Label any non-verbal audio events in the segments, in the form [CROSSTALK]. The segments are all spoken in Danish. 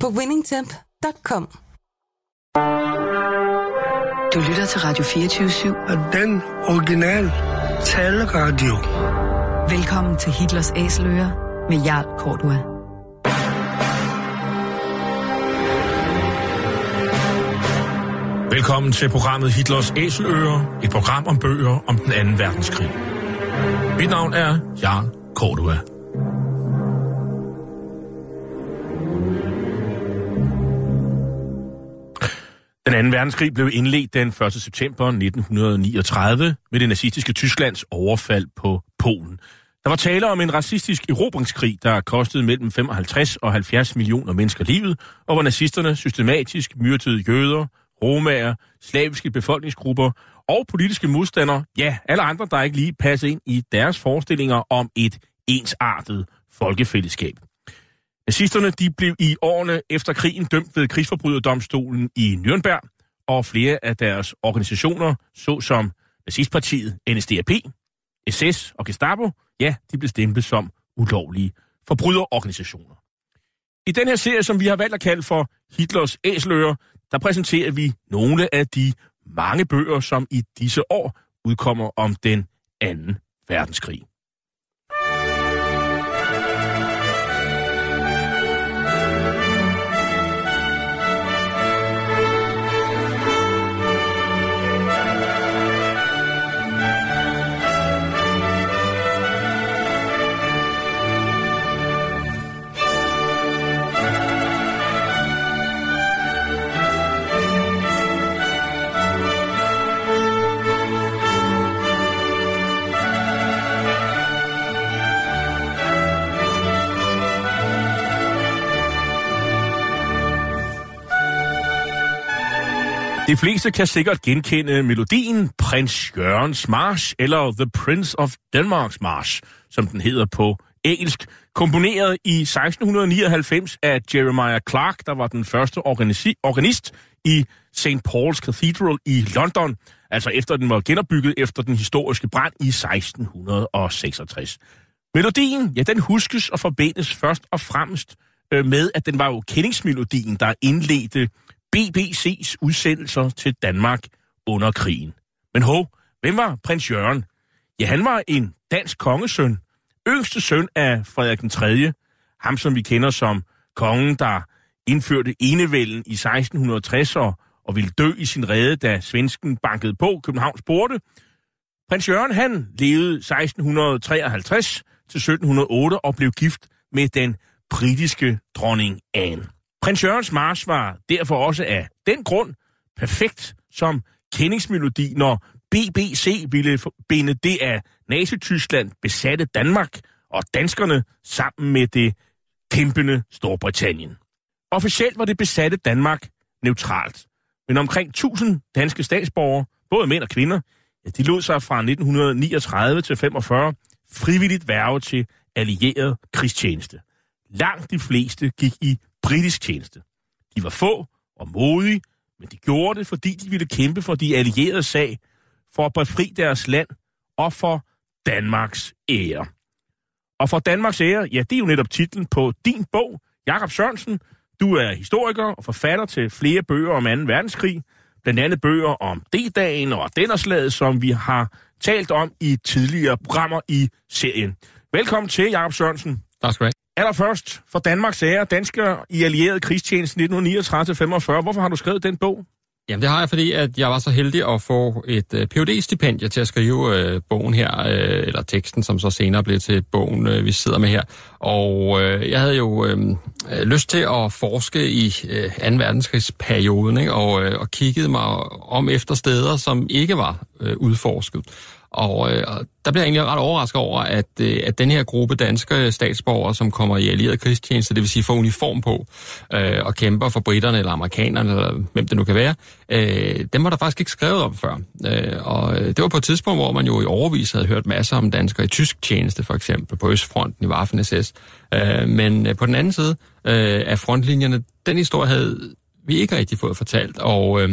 på winningtemp.com. Du lytter til Radio 24 Og den originale taleradio. Velkommen til Hitlers Æseløer med Jarl Kortua. Velkommen til programmet Hitlers Æseløer, et program om bøger om den anden verdenskrig. Mit navn er Jarl Kortua. Den anden verdenskrig blev indledt den 1. september 1939 med det nazistiske Tysklands overfald på Polen. Der var tale om en racistisk erobringskrig, der kostede mellem 55 og 70 millioner mennesker livet, og hvor nazisterne systematisk myrdede jøder, romager, slaviske befolkningsgrupper og politiske modstandere, ja, alle andre, der ikke lige passede ind i deres forestillinger om et ensartet folkefællesskab. Nazisterne de blev i årene efter krigen dømt ved krigsforbryderdomstolen i Nürnberg, og flere af deres organisationer, såsom nazistpartiet NSDAP, SS og Gestapo, ja, de blev stemplet som ulovlige forbryderorganisationer. I den her serie, som vi har valgt at kalde for Hitlers æsler, der præsenterer vi nogle af de mange bøger, som i disse år udkommer om den anden verdenskrig. De fleste kan sikkert genkende melodien Prins Jørgens March, eller The Prince of Denmark's March, som den hedder på engelsk, komponeret i 1699 af Jeremiah Clark, der var den første organist i St. Paul's Cathedral i London, altså efter den var genopbygget efter den historiske brand i 1666. Melodien, ja, den huskes og forbindes først og fremmest øh, med, at den var jo kendingsmelodien, der indledte BBC's udsendelser til Danmark under krigen. Men hov, hvem var prins Jørgen? Ja, han var en dansk kongesøn, yngste søn af Frederik den 3., ham som vi kender som kongen, der indførte enevælden i 1660 og, og ville dø i sin rede, da svensken bankede på Københavns porte. Prins Jørgen, han levede 1653 til 1708 og blev gift med den britiske dronning Anne. Prins Jørgens Mars var derfor også af den grund perfekt som kendingsmelodi, når BBC ville binde det af Nazi-Tyskland besatte Danmark og danskerne sammen med det kæmpende Storbritannien. Officielt var det besatte Danmark neutralt, men omkring 1000 danske statsborgere, både mænd og kvinder, ja, de lod sig fra 1939 til 45 frivilligt værve til allieret krigstjeneste. Langt de fleste gik i britisk tjeneste. De var få og modige, men de gjorde det, fordi de ville kæmpe for de allierede sag, for at befri deres land og for Danmarks ære. Og for Danmarks ære, ja, det er jo netop titlen på din bog, Jakob Sørensen. Du er historiker og forfatter til flere bøger om 2. verdenskrig, blandt andet bøger om D-dagen og Denderslaget, som vi har talt om i tidligere programmer i serien. Velkommen til, Jakob Sørensen. Tak skal du have. Allerførst, for Danmarks ære, danskere i allieret krigstjeneste 1939-45. Hvorfor har du skrevet den bog? Jamen det har jeg, fordi at jeg var så heldig at få et øh, uh, phd stipendie til at skrive uh, bogen her, uh, eller teksten, som så senere blev til bogen, uh, vi sidder med her. Og uh, jeg havde jo uh, lyst til at forske i uh, 2. verdenskrigsperioden, ikke? Og, uh, og kiggede mig om efter steder, som ikke var uh, udforsket. Og, øh, der bliver jeg egentlig ret overrasket over, at, øh, at den her gruppe danske statsborgere, som kommer i allieret krigstjeneste, det vil sige får uniform på, øh, og kæmper for britterne eller amerikanerne, eller hvem det nu kan være, øh, dem var der faktisk ikke skrevet om før. Øh, og øh, det var på et tidspunkt, hvor man jo i overvis havde hørt masser om danskere i tysk tjeneste, for eksempel på Østfronten i Waffen-SS. Øh, men øh, på den anden side øh, af frontlinjerne, den historie havde vi ikke rigtig fået fortalt, og... Øh,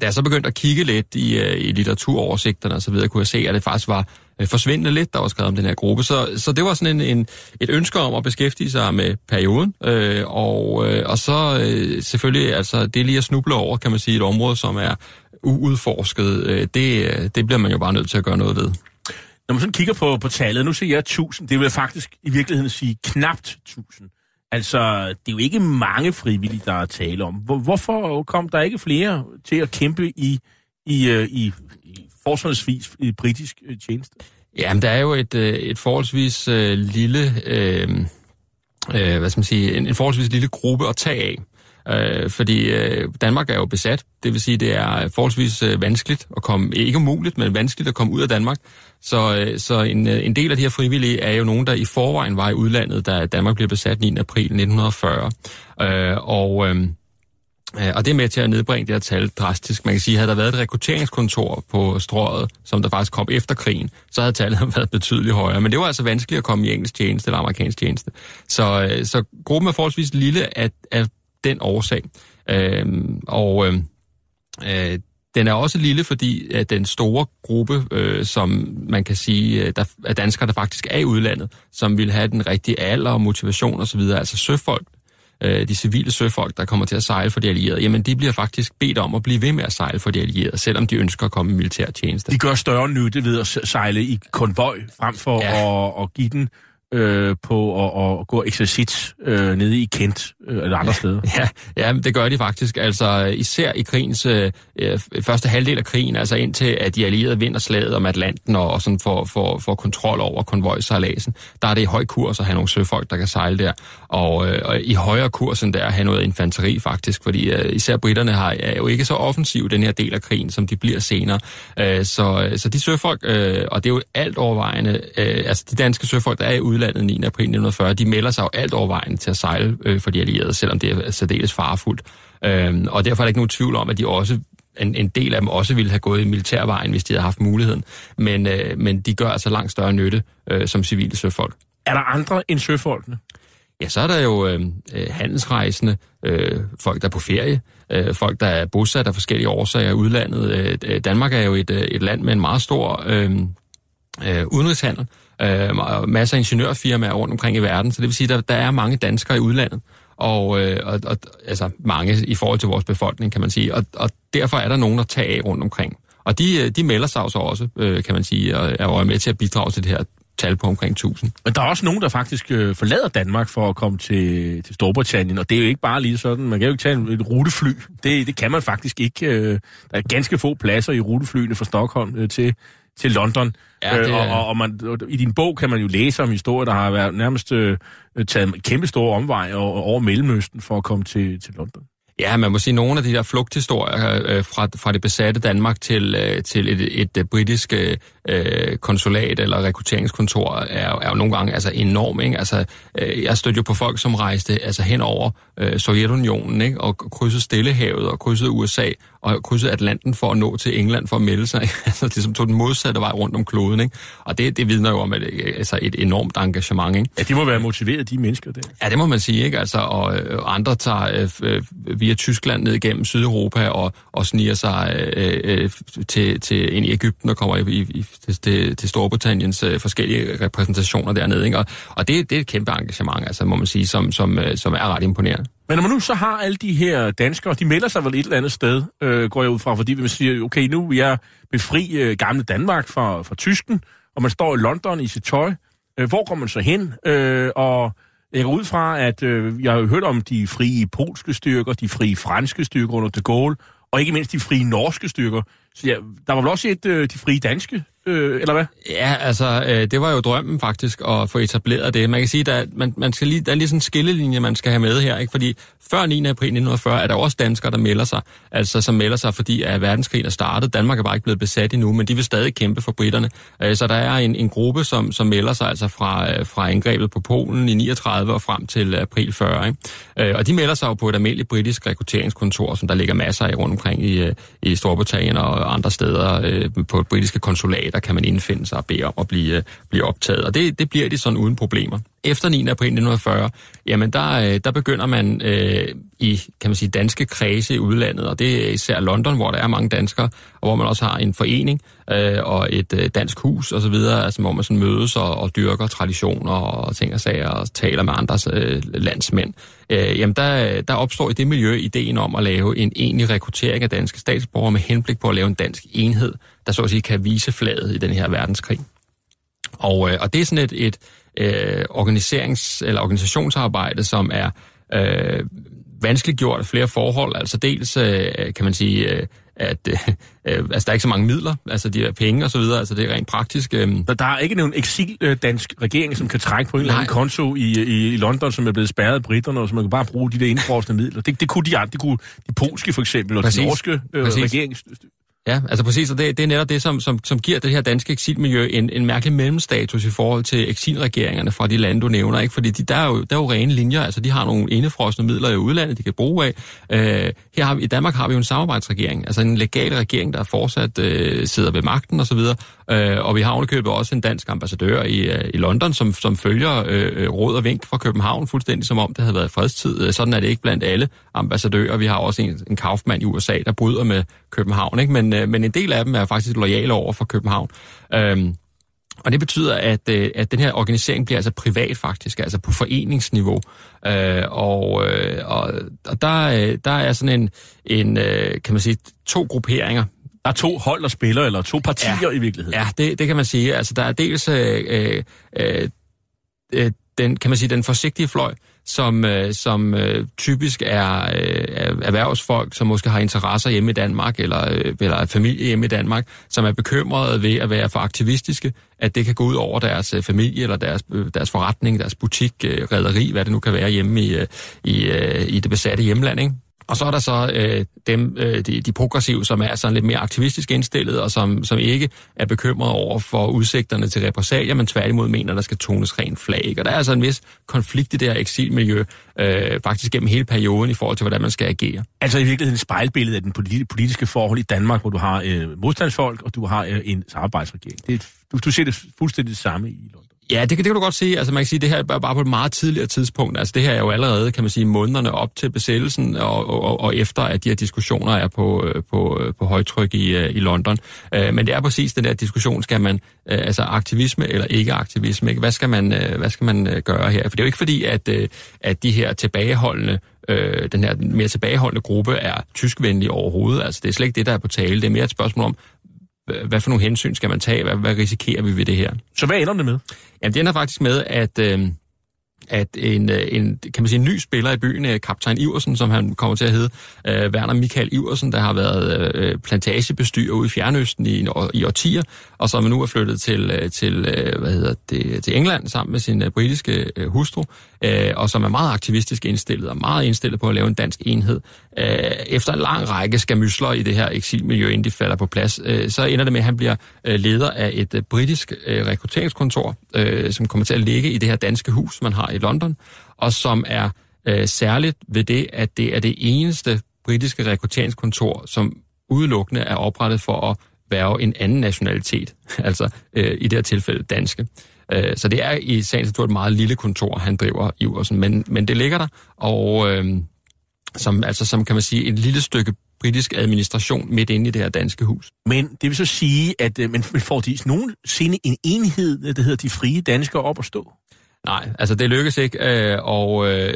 da jeg så begyndte at kigge lidt i, øh, i litteraturoversigterne og så kunne jeg se, at det faktisk var øh, forsvindende lidt, der var skrevet om den her gruppe. Så, så det var sådan en, en, et ønske om at beskæftige sig med perioden, øh, og, øh, og så øh, selvfølgelig, altså det lige at snuble over, kan man sige, et område, som er uudforsket, øh, det, øh, det bliver man jo bare nødt til at gøre noget ved. Når man sådan kigger på, på tallet, nu siger jeg 1000, det vil faktisk i virkeligheden sige knapt 1000. Altså, det er jo ikke mange frivillige, der er tale om. Hvorfor kom der ikke flere til at kæmpe i, i, øh, i, i forsvarsvis i britisk øh, tjeneste? Jamen, der er jo et, øh, et forholdsvis lille, øh, øh, hvad skal man sige, en, en forholdsvis lille gruppe at tage af. Øh, fordi øh, Danmark er jo besat, det vil sige, det er forholdsvis øh, vanskeligt at komme, ikke umuligt, men vanskeligt at komme ud af Danmark. Så, øh, så en, øh, en del af de her frivillige er jo nogen, der i forvejen var i udlandet, da Danmark blev besat 9. april 1940. Øh, og... Øh, øh, og det er med til at nedbringe det her tal drastisk. Man kan sige, at havde der været et rekrutteringskontor på strået, som der faktisk kom efter krigen, så havde tallet [LAUGHS] været betydeligt højere. Men det var altså vanskeligt at komme i engelsk tjeneste eller amerikansk tjeneste. Så, øh, så gruppen er forholdsvis lille af, af den årsag. Øh, og øh, øh, den er også lille, fordi at den store gruppe, øh, som man kan sige, øh, der er danskere, der faktisk er i udlandet, som vil have den rigtige alder og motivation osv., altså søfolk, øh, de civile søfolk, der kommer til at sejle for de allierede, jamen de bliver faktisk bedt om at blive ved med at sejle for de allierede, selvom de ønsker at komme i militær tjeneste. De gør større nytte ved at sejle i konvoj, frem for ja. at, at give den øh, på at, at gå eksercits øh, nede i Kent øh, eller andre steder. [LAUGHS] Ja, ja, det gør de faktisk. Altså især i krigens øh, øh, første halvdel af krigen, altså indtil at de allierede vinder slaget om Atlanten og, og sådan får, får, får kontrol over konvojsejladsen, der er det i høj kurs at have nogle søfolk, der kan sejle der. Og, øh, og i højere kurs end der at have noget infanteri faktisk, fordi øh, især britterne har, er jo ikke så offensiv den her del af krigen, som de bliver senere. Øh, så, øh, så de søfolk, øh, og det er jo alt overvejende, øh, altså de danske søfolk, der er i udlandet 9. april 1940, de melder sig jo alt overvejende til at sejle øh, for de allierede, selvom det er særdeles farefuldt. Øh, og derfor er der ikke nogen tvivl om, at de også en, en del af dem også ville have gået i militærvejen, hvis de havde haft muligheden. Men, øh, men de gør altså langt større nytte øh, som civile søfolk. Er der andre end søfolkene? Ja, så er der jo øh, øh, handelsrejsende, øh, folk der er på ferie, øh, folk der er bosat af forskellige årsager i udlandet. Øh, Danmark er jo et, øh, et land med en meget stor øh, øh, udenrigshandel, øh, masser af ingeniørfirmaer rundt omkring i verden, så det vil sige, at der, der er mange danskere i udlandet, og, øh, og, og altså mange i forhold til vores befolkning, kan man sige, og, og derfor er der nogen at tage af rundt omkring. Og de, øh, de melder sig også, øh, kan man sige, og er med til at bidrage til det her tal på omkring 1000. Men der er også nogen, der faktisk øh, forlader Danmark for at komme til, til Storbritannien, og det er jo ikke bare lige sådan, man kan jo ikke tage et rutefly. Det, det kan man faktisk ikke. Øh, der er ganske få pladser i ruteflyene fra Stockholm øh, til, til London. Ja, det... øh, og, og, og man, i din bog kan man jo læse om historier, der har været nærmest øh, taget kæmpe store omvej over, over Mellemøsten for at komme til, til London. Ja, man må sige, nogle af de der flugthistorier øh, fra, fra det besatte Danmark til, øh, til et, et, et britisk øh, konsulat eller rekrutteringskontor er, er jo nogle gange altså enorm. Ikke? Altså, øh, jeg stødte jo på folk, som rejste altså hen over øh, Sovjetunionen ikke? og krydsede Stillehavet og krydsede USA og krydsede Atlanten for at nå til England for at melde sig. [LAUGHS] altså, det som tog den modsatte vej rundt om kloden. Ikke? Og det, det vidner jo om at, altså, et enormt engagement. Ikke? Ja, de må være motiveret, de mennesker der. Ja, det må man sige. Ikke? Altså, og øh, andre tager øh, via Tyskland ned igennem Sydeuropa og, og sniger sig øh, øh, til, til ind i Ægypten og kommer i, i til, til, til Storbritanniens øh, forskellige repræsentationer dernede. Ikke? Og, og det, det er et kæmpe engagement, altså, må man sige, som, som, øh, som er ret imponerende. Men når man nu så har alle de her danskere, de melder sig vel et eller andet sted, øh, går jeg ud fra, fordi man siger, okay, nu vil jeg befri øh, gamle Danmark fra, fra tysken, og man står i London i sit tøj. Øh, hvor går man så hen? Øh, og jeg går ud fra, at øh, jeg har hørt om de frie polske styrker, de frie franske styrker under de Gaulle, og ikke mindst de frie norske styrker. Så ja, der var vel også et, øh, de frie danske øh, eller hvad? Ja, altså, øh, det var jo drømmen faktisk at få etableret det. Man kan sige, at man, man skal lige, der er lige sådan en skillelinje, man skal have med her, ikke? fordi før 9. april 1940 er der også danskere, der melder sig, altså som melder sig, fordi at verdenskrigen er startet. Danmark er bare ikke blevet besat endnu, men de vil stadig kæmpe for britterne. Øh, så der er en, en gruppe, som, som melder sig altså fra, øh, fra angrebet på Polen i 39 og frem til april 40. Ikke? Øh, og de melder sig jo på et almindeligt britisk rekrutteringskontor, som der ligger masser af rundt omkring i, øh, i Storbritannien og andre steder øh, på britiske konsulater kan man indfinde sig og bede om at blive, øh, blive optaget. Og det, det bliver de sådan uden problemer. Efter 9. april 1940, jamen der, øh, der begynder man øh, i kan man sige, danske kredse i udlandet, og det er især London, hvor der er mange danskere, og hvor man også har en forening øh, og et øh, dansk hus osv., altså hvor man sådan mødes og, og dyrker traditioner og ting og sager og taler med andres øh, landsmænd. Øh, jamen der, der opstår i det miljø ideen om at lave en egentlig rekruttering af danske statsborgere med henblik på at lave en dansk enhed, der så at sige kan vise flaget i den her verdenskrig. Og, øh, og det er sådan et, et øh, organiserings- eller organisationsarbejde, som er øh, vanskeligt gjort af flere forhold. Altså dels øh, kan man sige, øh, at øh, øh, altså, der er ikke så mange midler, altså de er penge og så videre, altså det er rent praktisk. Øh. Der, der er ikke nogen eksil øh, regering, som kan trække på en eller anden konto i, i, i London, som er blevet spærret af britterne, og som man kan bare bruge de der indfrosne midler. Det, det kunne de andre, det kunne de polske for eksempel, og de norske øh, regering Ja, altså præcis, og det, det er netop det, som, som, som giver det her danske eksilmiljø en, en mærkelig mellemstatus i forhold til eksilregeringerne fra de lande, du nævner, ikke? Fordi de, der, er jo, der er jo rene linjer, altså de har nogle indefrosne midler i udlandet, de kan bruge af. Øh, her har vi, I Danmark har vi jo en samarbejdsregering, altså en legal regering, der fortsat øh, sidder ved magten osv., øh, og vi har ovenikøbet også en dansk ambassadør i, øh, i London, som, som følger øh, øh råd og vink fra København, fuldstændig som om det havde været fredstid. Øh, sådan er det ikke blandt alle ambassadører. Vi har også en, en kaufmand i USA, der bryder med København, ikke? Men, øh, men en del af dem er faktisk lojale over for København. Øhm, og det betyder, at, øh, at den her organisering bliver altså privat faktisk, altså på foreningsniveau. Øh, og, øh, og, og der, øh, der er sådan en, en øh, kan man sige, to grupperinger. Der er to hold, der spiller, eller to partier ja, i virkeligheden. Ja, det, det kan man sige. Altså der er dels øh, øh, øh, den, kan man sige, den forsigtige fløj, som, øh, som øh, typisk er øh, erhvervsfolk, som måske har interesser hjemme i Danmark, eller, øh, eller familie hjemme i Danmark, som er bekymrede ved at være for aktivistiske, at det kan gå ud over deres øh, familie, eller deres, øh, deres forretning, deres butik, øh, rederi, hvad det nu kan være hjemme i, øh, i, øh, i det besatte hjemland. Ikke? Og så er der så øh, dem, øh, de, de progressive, som er sådan lidt mere aktivistisk indstillet, og som, som ikke er bekymret over for udsigterne til repressalier, men tværtimod mener, der skal tones rent flag. Og der er altså en vis konflikt i det her eksilmiljø, øh, faktisk gennem hele perioden i forhold til, hvordan man skal agere. Altså i virkeligheden et spejlbillede af den politiske forhold i Danmark, hvor du har øh, modstandsfolk, og du har øh, en samarbejdsregering. Det er, du, du ser det fuldstændig det samme i Lund. Ja, det, det kan du godt se. Altså man kan sige, det her er bare på et meget tidligere tidspunkt. Altså det her er jo allerede, kan man sige, månederne op til besættelsen og, og, og efter, at de her diskussioner er på, øh, på, øh, på højtryk i, øh, i London. Men det er præcis den der diskussion, skal man, altså aktivisme eller ikke aktivisme, ikke? Hvad skal man, hvad skal man gøre her? For det er jo ikke fordi, at, at de her tilbageholdende den her mere tilbageholdende gruppe er tyskvenlig overhovedet. Altså, det er slet ikke det, der er på tale. Det er mere et spørgsmål om, hvad for nogle hensyn skal man tage? Hvad, hvad risikerer vi ved det her? Så hvad ender det med? Jamen, det ender faktisk med, at... Øh, at en, øh, en, kan man sige, en ny spiller i byen, øh, kaptajn Iversen, som han kommer til at hedde, øh, Werner Michael Iversen, der har været øh, plantagebestyrer ude i Fjernøsten i, i årtier, og som nu er flyttet til, øh, til, hvad hedder det, til England sammen med sin britiske hustru, øh, og som er meget aktivistisk indstillet, og meget indstillet på at lave en dansk enhed. Øh, efter en lang række skamysler i det her eksilmiljø, inden de falder på plads, øh, så ender det med, at han bliver leder af et britisk rekrutteringskontor, øh, som kommer til at ligge i det her danske hus, man har i London, og som er øh, særligt ved det, at det er det eneste britiske rekrutteringskontor, som udelukkende er oprettet for at være en anden nationalitet, [LAUGHS] altså øh, i det her tilfælde danske. Øh, så det er i sagens natur et meget lille kontor, han driver i Iversen, men, men det ligger der, og øh, som, altså, som kan man sige, et lille stykke britisk administration midt inde i det her danske hus. Men det vil så sige, at øh, man får de nogensinde en enhed, der hedder de frie danskere op at stå? Nej, altså det lykkes ikke, øh, og øh,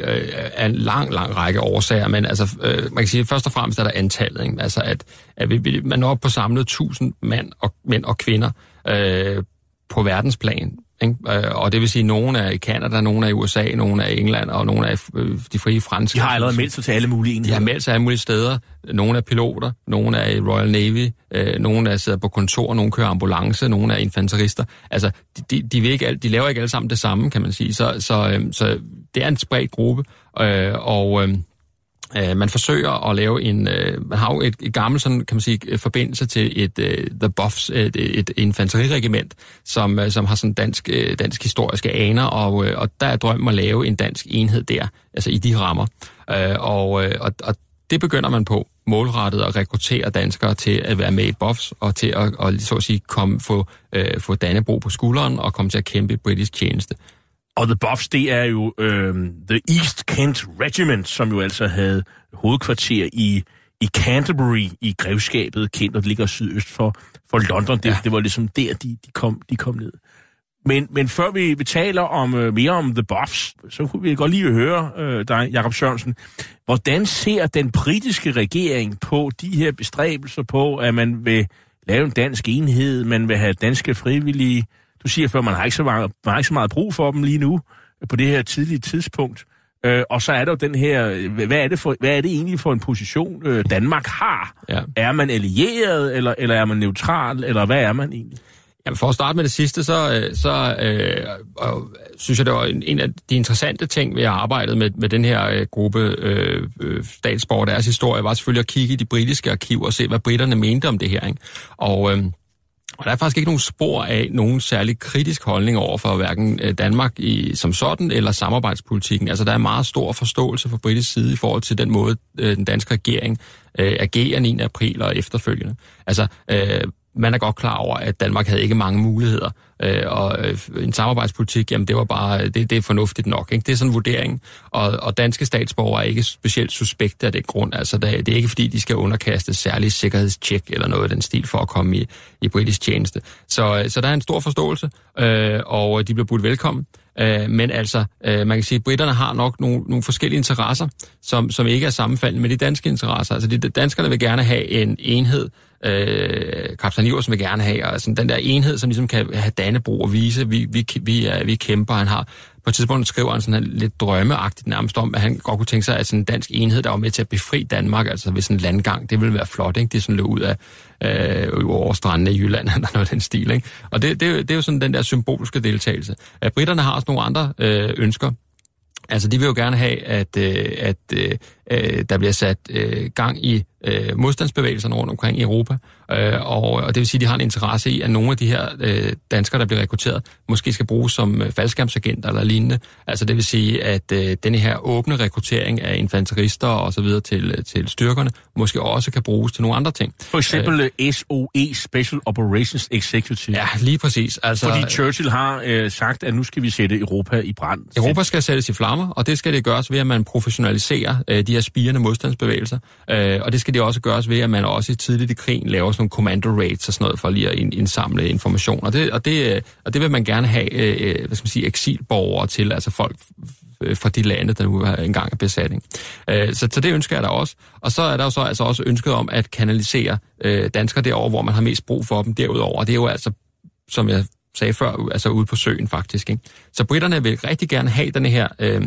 af en lang, lang række årsager, men altså, øh, man kan sige, at først og fremmest er der antallet, ikke? altså at, at vi, man når op på samlet 1000 mand og, mænd og kvinder øh, på verdensplan ikke? Øh, og det vil sige, at nogle er i Kanada, nogle er i USA, nogle er i England, og nogle er i øh, de frie franske. De har allerede meldt sig til alle mulige enheder. De har meldt sig alle mulige steder. Nogle er piloter, nogle er i Royal Navy, øh, nogle er sidder på kontor, nogle kører ambulance, nogle er infanterister. Altså, de, de, vil ikke, de laver ikke alle sammen det samme, kan man sige. Så, så, øh, så det er en spredt gruppe, øh, og... Øh, Øh, man forsøger at lave en, øh, man har jo et, et gammelt sådan, kan man sige, forbindelse til et øh, The Buffs, et, et infanteriregiment, som, øh, som har sådan dansk, øh, dansk historiske aner, og, øh, og der er drømmen at lave en dansk enhed der, altså i de rammer. Øh, og, øh, og, og det begynder man på målrettet at rekruttere danskere til at være med i Buffs, og til at, og, så at sige, komme, få, øh, få Dannebro på skulderen og komme til at kæmpe i britisk tjeneste. Og The Buffs, det er jo øh, The East Kent Regiment, som jo altså havde hovedkvarter i, i Canterbury i grevskabet, Kent, og det ligger sydøst for, for London. Det, ja. det var ligesom der, de, de, kom, de kom ned. Men, men før vi, vi taler om uh, mere om The Buffs, så kunne vi godt lige høre uh, dig, Jakob Sørensen. Hvordan ser den britiske regering på de her bestræbelser på, at man vil lave en dansk enhed, man vil have danske frivillige, du siger før, man har ikke så meget, man har ikke så meget brug for dem lige nu, på det her tidlige tidspunkt. Øh, og så er der jo den her, hvad er det, for, hvad er det egentlig for en position, øh, Danmark har? Ja. Er man allieret, eller, eller er man neutral, eller hvad er man egentlig? Jamen for at starte med det sidste, så, øh, så øh, og, synes jeg, det var en, en af de interessante ting ved at arbejde med, med den her øh, gruppe øh, øh statsborger, deres historie, var selvfølgelig at kigge i de britiske arkiver og se, hvad britterne mente om det her. Ikke? Og øh, og der er faktisk ikke nogen spor af nogen særlig kritisk holdning over for hverken øh, Danmark i, som sådan eller samarbejdspolitikken. Altså der er meget stor forståelse fra britisk side i forhold til den måde, øh, den danske regering øh, agerer 9. april og efterfølgende. Altså øh, man er godt klar over, at Danmark havde ikke mange muligheder. Øh, og øh, en samarbejdspolitik, jamen det var bare, det, det er fornuftigt nok. Ikke? Det er sådan en vurdering. Og, og danske statsborgere er ikke specielt suspekte af den grund. Altså det, det er ikke fordi, de skal underkaste særlig sikkerhedstjek eller noget af den stil for at komme i, i britisk tjeneste. Så, øh, så der er en stor forståelse, øh, og de bliver budt velkommen. Øh, men altså, øh, man kan sige, at britterne har nok nogle, nogle forskellige interesser, som, som ikke er sammenfaldende med de danske interesser. Altså de, danskerne vil gerne have en enhed, øh, kaptajn Iversen vil gerne have, og sådan den der enhed, som ligesom kan have Dannebro og vise, vi, vi, vi, er, vi kæmper. Han har på et tidspunkt skriver han sådan lidt drømmeagtigt nærmest om, at han godt kunne tænke sig, at sådan en dansk enhed, der var med til at befri Danmark, altså ved sådan en landgang, det ville være flot, ikke? Det sådan løb ud af øh, over strandene i Jylland, [LAUGHS] eller noget af den stil, ikke? Og det, det, det er jo sådan den der symbolske deltagelse. Øh, at britterne har også nogle andre øh, ønsker. Altså, de vil jo gerne have, at, øh, at øh, der bliver sat øh, gang i øh, modstandsbevægelserne rundt omkring i Europa. Øh, og, og det vil sige, at de har en interesse i, at nogle af de her øh, danskere, der bliver rekrutteret, måske skal bruges som øh, faldskærmsagenter eller lignende. Altså det vil sige, at øh, denne her åbne rekruttering af infanterister og så videre til, til styrkerne, måske også kan bruges til nogle andre ting. For eksempel øh, SOE, Special Operations Executive. Ja, lige præcis. Altså, Fordi Churchill har øh, sagt, at nu skal vi sætte Europa i brand. Europa skal sættes i flammer, og det skal det gøres ved, at man professionaliserer øh, de her spirende modstandsbevægelser. Øh, og det skal det også gøres ved, at man også tidligt i krigen laver sådan nogle commando raids og sådan noget, for lige at indsamle information. Og det, og det, øh, og det vil man gerne have øh, øh, hvad skal man sige, eksilborgere til, altså folk øh, fra de lande, der nu engang er besatning. Øh, så, så det ønsker jeg der også. Og så er der jo så altså også ønsket om at kanalisere øh, danskere derover, hvor man har mest brug for dem derudover. Det er jo altså, som jeg sagde før, altså ude på søen faktisk. Ikke? Så britterne vil rigtig gerne have den her... Øh,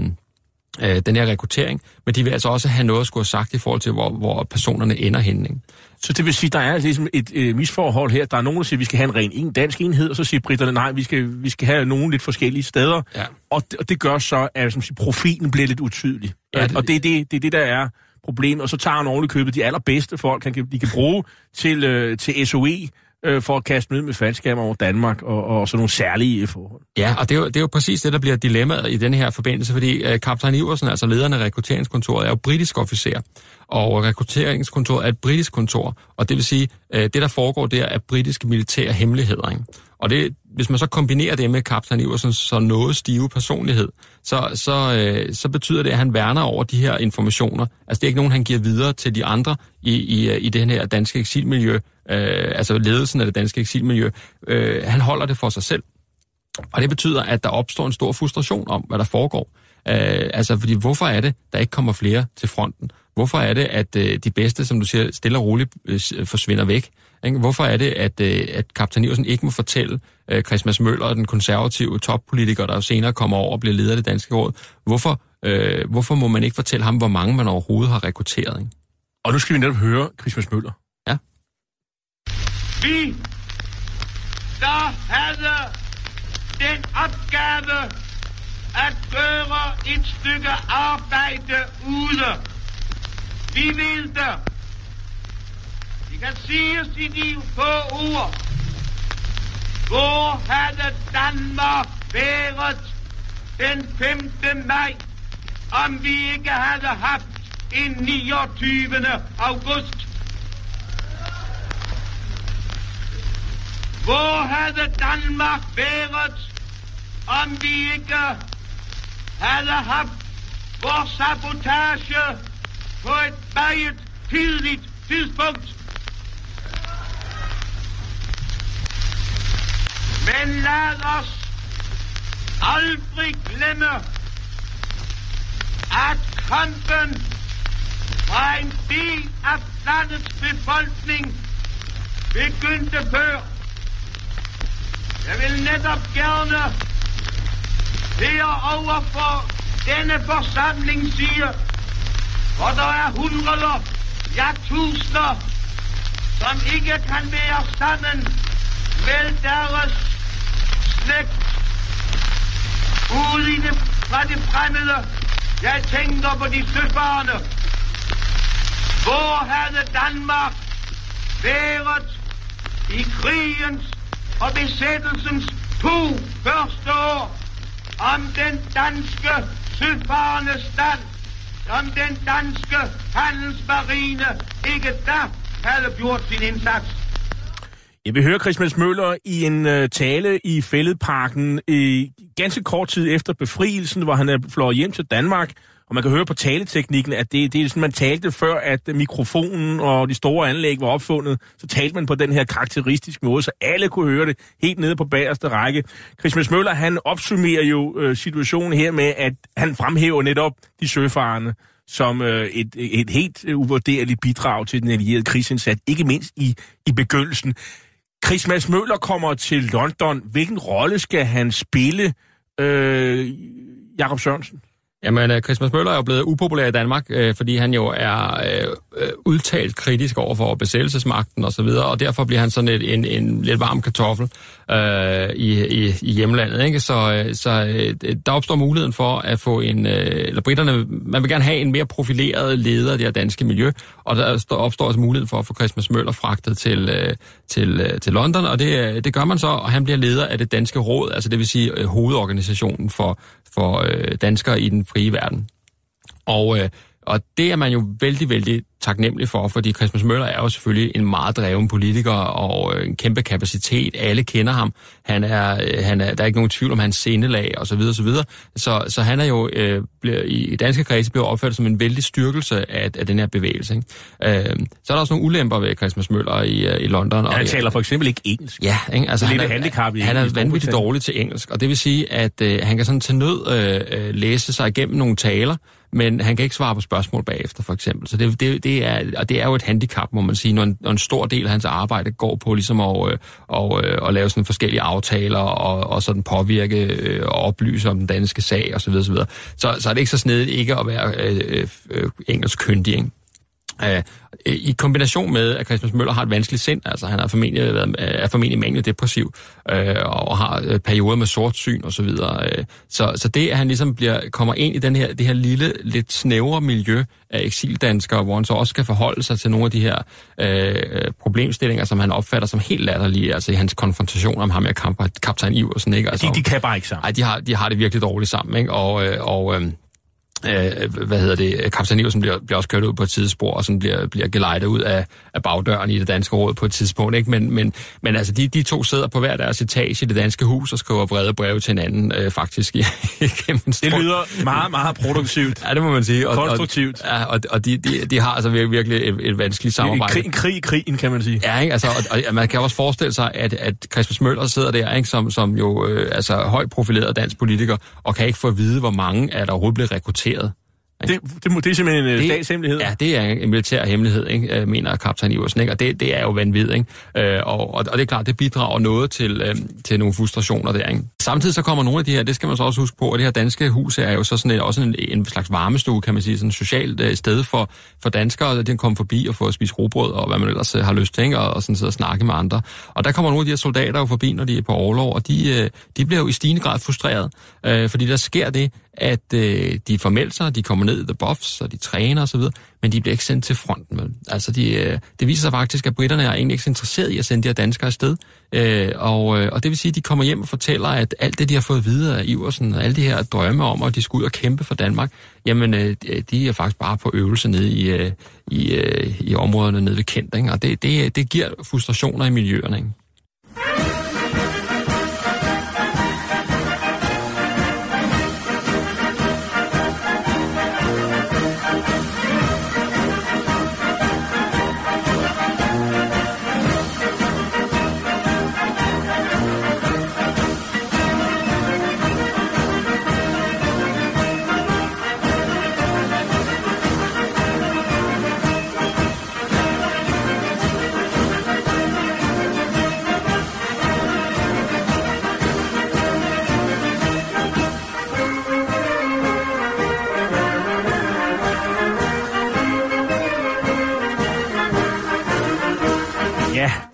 øh, den her rekruttering, men de vil altså også have noget at skulle have sagt i forhold til, hvor, hvor personerne ender henne. Ikke? Så det vil sige, der er ligesom et øh, misforhold her. Der er nogen, der siger, at vi skal have en ren en dansk enhed, og så siger britterne, nej, vi skal, vi skal have nogen lidt forskellige steder. Ja. Og, det, og det gør så, at som siger, profilen bliver lidt utydelig. Ja, det, og det er det, det, er det, der er problemet. Og så tager han købet de allerbedste folk, han kan, de kan bruge til, øh, til SOE, øh, for at kaste med med faldskærmer over Danmark og, og sådan nogle særlige forhold. Ja, og det er, jo, det er jo præcis det, der bliver dilemmaet i den her forbindelse, fordi øh, kaptajn Iversen, altså lederen af rekrutteringskontoret, er jo britisk officer, og rekrutteringskontoret er et britisk kontor, og det vil sige, øh, det der foregår der er britiske militære hemmeligheder. Ikke? Og det, hvis man så kombinerer det med kaptajn Iversens så noget stive personlighed, så, så, øh, så betyder det, at han værner over de her informationer. Altså det er ikke nogen, han giver videre til de andre i, i, øh, i det her danske eksilmiljø, øh, altså ledelsen af det danske eksilmiljø. Øh, han holder det for sig selv. Og det betyder, at der opstår en stor frustration om, hvad der foregår. Øh, altså, fordi hvorfor er det, der ikke kommer flere til fronten? Hvorfor er det, at øh, de bedste, som du siger, stille og roligt øh, forsvinder væk? Ikke? Hvorfor er det, at, øh, at kaptajn Iversen ikke må fortælle øh, Christmas Møller, den konservative toppolitiker, der jo senere kommer over og bliver leder af det danske råd, hvorfor, øh, hvorfor må man ikke fortælle ham, hvor mange man overhovedet har rekrutteret? Ikke? Og nu skal vi netop høre Christmas Møller. Ja. Vi, der havde den opgave at gøre et stykke arbejde ude. Vi ville det kan siges i de få ord. Hvor havde Danmark været den 5. maj, om vi ikke havde haft en 29. august? Hvor havde Danmark været, om vi ikke havde haft vores sabotage på et meget tidligt tidspunkt? Men lad os aldrig glemme, at kampen fra en del af landets befolkning begyndte før. Jeg vil netop gerne herover for denne forsamling sige, og der er hundreder, ja tusinder, som ikke kan være sammen. Med deres slægt. Ude i det, fra det fremmede. Jeg tænker på de søfarende. Hvor havde Danmark været i krigens og besættelsens to første år, om den danske søfarende stand, om den danske handelsmarine ikke da havde gjort sin indsats. Jeg vil høre Christmas Møller i en øh, tale i Fælledparken i ganske kort tid efter befrielsen, hvor han er flået hjem til Danmark. Og man kan høre på taleteknikken, at det, det er sådan, man talte før, at mikrofonen og de store anlæg var opfundet. Så talte man på den her karakteristiske måde, så alle kunne høre det helt nede på bagerste række. Christmas Møller, han opsummerer jo øh, situationen her med, at han fremhæver netop de søfarende som øh, et, et helt uvurderligt bidrag til den allierede krigsindsats, ikke mindst i, i begyndelsen. Christmas Møller kommer til London. Hvilken rolle skal han spille, øh, Jakob Sørensen? Jamen, øh, Christmas Møller er jo blevet upopulær i Danmark, øh, fordi han jo er øh, øh udtalt kritisk over for besættelsesmagten osv., og, og derfor bliver han sådan et, en, en lidt varm kartoffel øh, i, i, i hjemlandet. Ikke? Så, øh, så øh, der opstår muligheden for at få en... Øh, eller britterne, man vil gerne have en mere profileret leder af det her danske miljø, og der opstår også muligheden for at få Christmas Møller fragtet til, øh, til, øh, til London, og det, det gør man så, og han bliver leder af det danske råd, altså det vil sige øh, hovedorganisationen for, for øh, danskere i den frie verden. Og, øh, og det er man jo vældig, vældig taknemmelig for, fordi Christmas Møller er jo selvfølgelig en meget dreven politiker og øh, en kæmpe kapacitet. Alle kender ham. Han er, øh, han er, der er ikke nogen tvivl om hans sindelag og så videre, så videre. Så, så han er jo øh, bliver, i danske kredse blevet opført som en vældig styrkelse af, af den her bevægelse. Ikke? Øh, så er der også nogle ulemper ved Christmas Møller i, øh, i London. Ja, han taler for eksempel ikke engelsk. Ja, ikke? Altså, han, er, handicap i han er vanvittigt dårlig til engelsk, og det vil sige, at øh, han kan sådan til nød øh, læse sig igennem nogle taler, men han kan ikke svare på spørgsmål bagefter, for eksempel. Så det, det, det, er, og det er jo et handicap, må man sige, når en, når en stor del af hans arbejde går på ligesom at, øh, og, øh, at lave sådan forskellige aftaler og, og sådan påvirke øh, og oplyse om den danske sag osv. Så, videre, så, så er det ikke så snedigt ikke at være øh, øh, øh engelsk kyndig, ikke? Uh, I kombination med, at Christmas Møller har et vanskeligt sind, altså han er formentlig, er formentlig manglet depressiv, uh, og har perioder med sort syn osv. Så, videre. uh, så, så det, at han ligesom bliver, kommer ind i den her, det her lille, lidt snævre miljø af eksildanskere, hvor han så også skal forholde sig til nogle af de her uh, problemstillinger, som han opfatter som helt latterlige, altså i hans konfrontation om ham med kaptajn Iversen. Ikke? Altså, de, de kan bare ikke sammen. Nej, de har, de har det virkelig dårligt sammen, ikke? og, og uh, øh, hvad hedder det, kaptajn Iversen bliver, bliver også kørt ud på et tidsspor, og sådan bliver, bliver gelejtet ud af, af bagdøren i det danske råd på et tidspunkt. Ikke? Men, men, men altså, de, de to sidder på hver deres etage i det danske hus og skriver brede breve til hinanden, øh, faktisk. [LAUGHS] Det lyder meget, meget produktivt. ja, det må man sige. Og, Konstruktivt. Og, ja, og, og de, de, de har altså virkelig et, et vanskeligt samarbejde. En krig, en krig i krigen, kan man sige. Ja, ikke? Altså, og, og, man kan også forestille sig, at, at Christmas Møller sidder der, ikke? Som, som jo øh, altså, højt profileret dansk politiker, og kan ikke få at vide, hvor mange er der overhovedet blevet rekrutteret accepteret. Det, det, må- det er simpelthen en det, Det- statshemmelighed. Ja, det er en militær hemmelighed, ikke? øh, mener kaptajn Iversen, ikke? og det, det er jo vanvittigt. Ikke? Øh, og, og, det er klart, det bidrager noget til, øh, til nogle frustrationer der. Ikke? Samtidig så kommer nogle af de her, det skal man så også huske på, at det her danske hus er jo så sådan et, også en, en slags varmestue, kan man sige, sådan et socialt øh, sted for, for danskere, og de kan komme forbi og få at spise robrød, og hvad man ellers øh, har lyst til, ikke? Og, og sådan sidde og snakke med andre. Og der kommer nogle af de her soldater jo forbi, når de er på overlov, og de, øh, de bliver jo i stigende grad frustreret, øh, fordi der sker det, at øh, de får meldt sig, de kommer ned i the buffs, og de træner osv., men de bliver ikke sendt til fronten. Vel? Altså, de, øh, det viser sig faktisk, at britterne er egentlig ikke så interesserede i at sende de her danskere afsted. Øh, og, øh, og det vil sige, at de kommer hjem og fortæller, at alt det, de har fået videre af Iversen, og alle de her drømme om, at de skulle ud og kæmpe for Danmark, jamen, øh, de er faktisk bare på øvelse nede i, øh, i, øh, i områderne nede ved Kent. Ikke? Og det, det, det giver frustrationer i miljøerne. Ikke?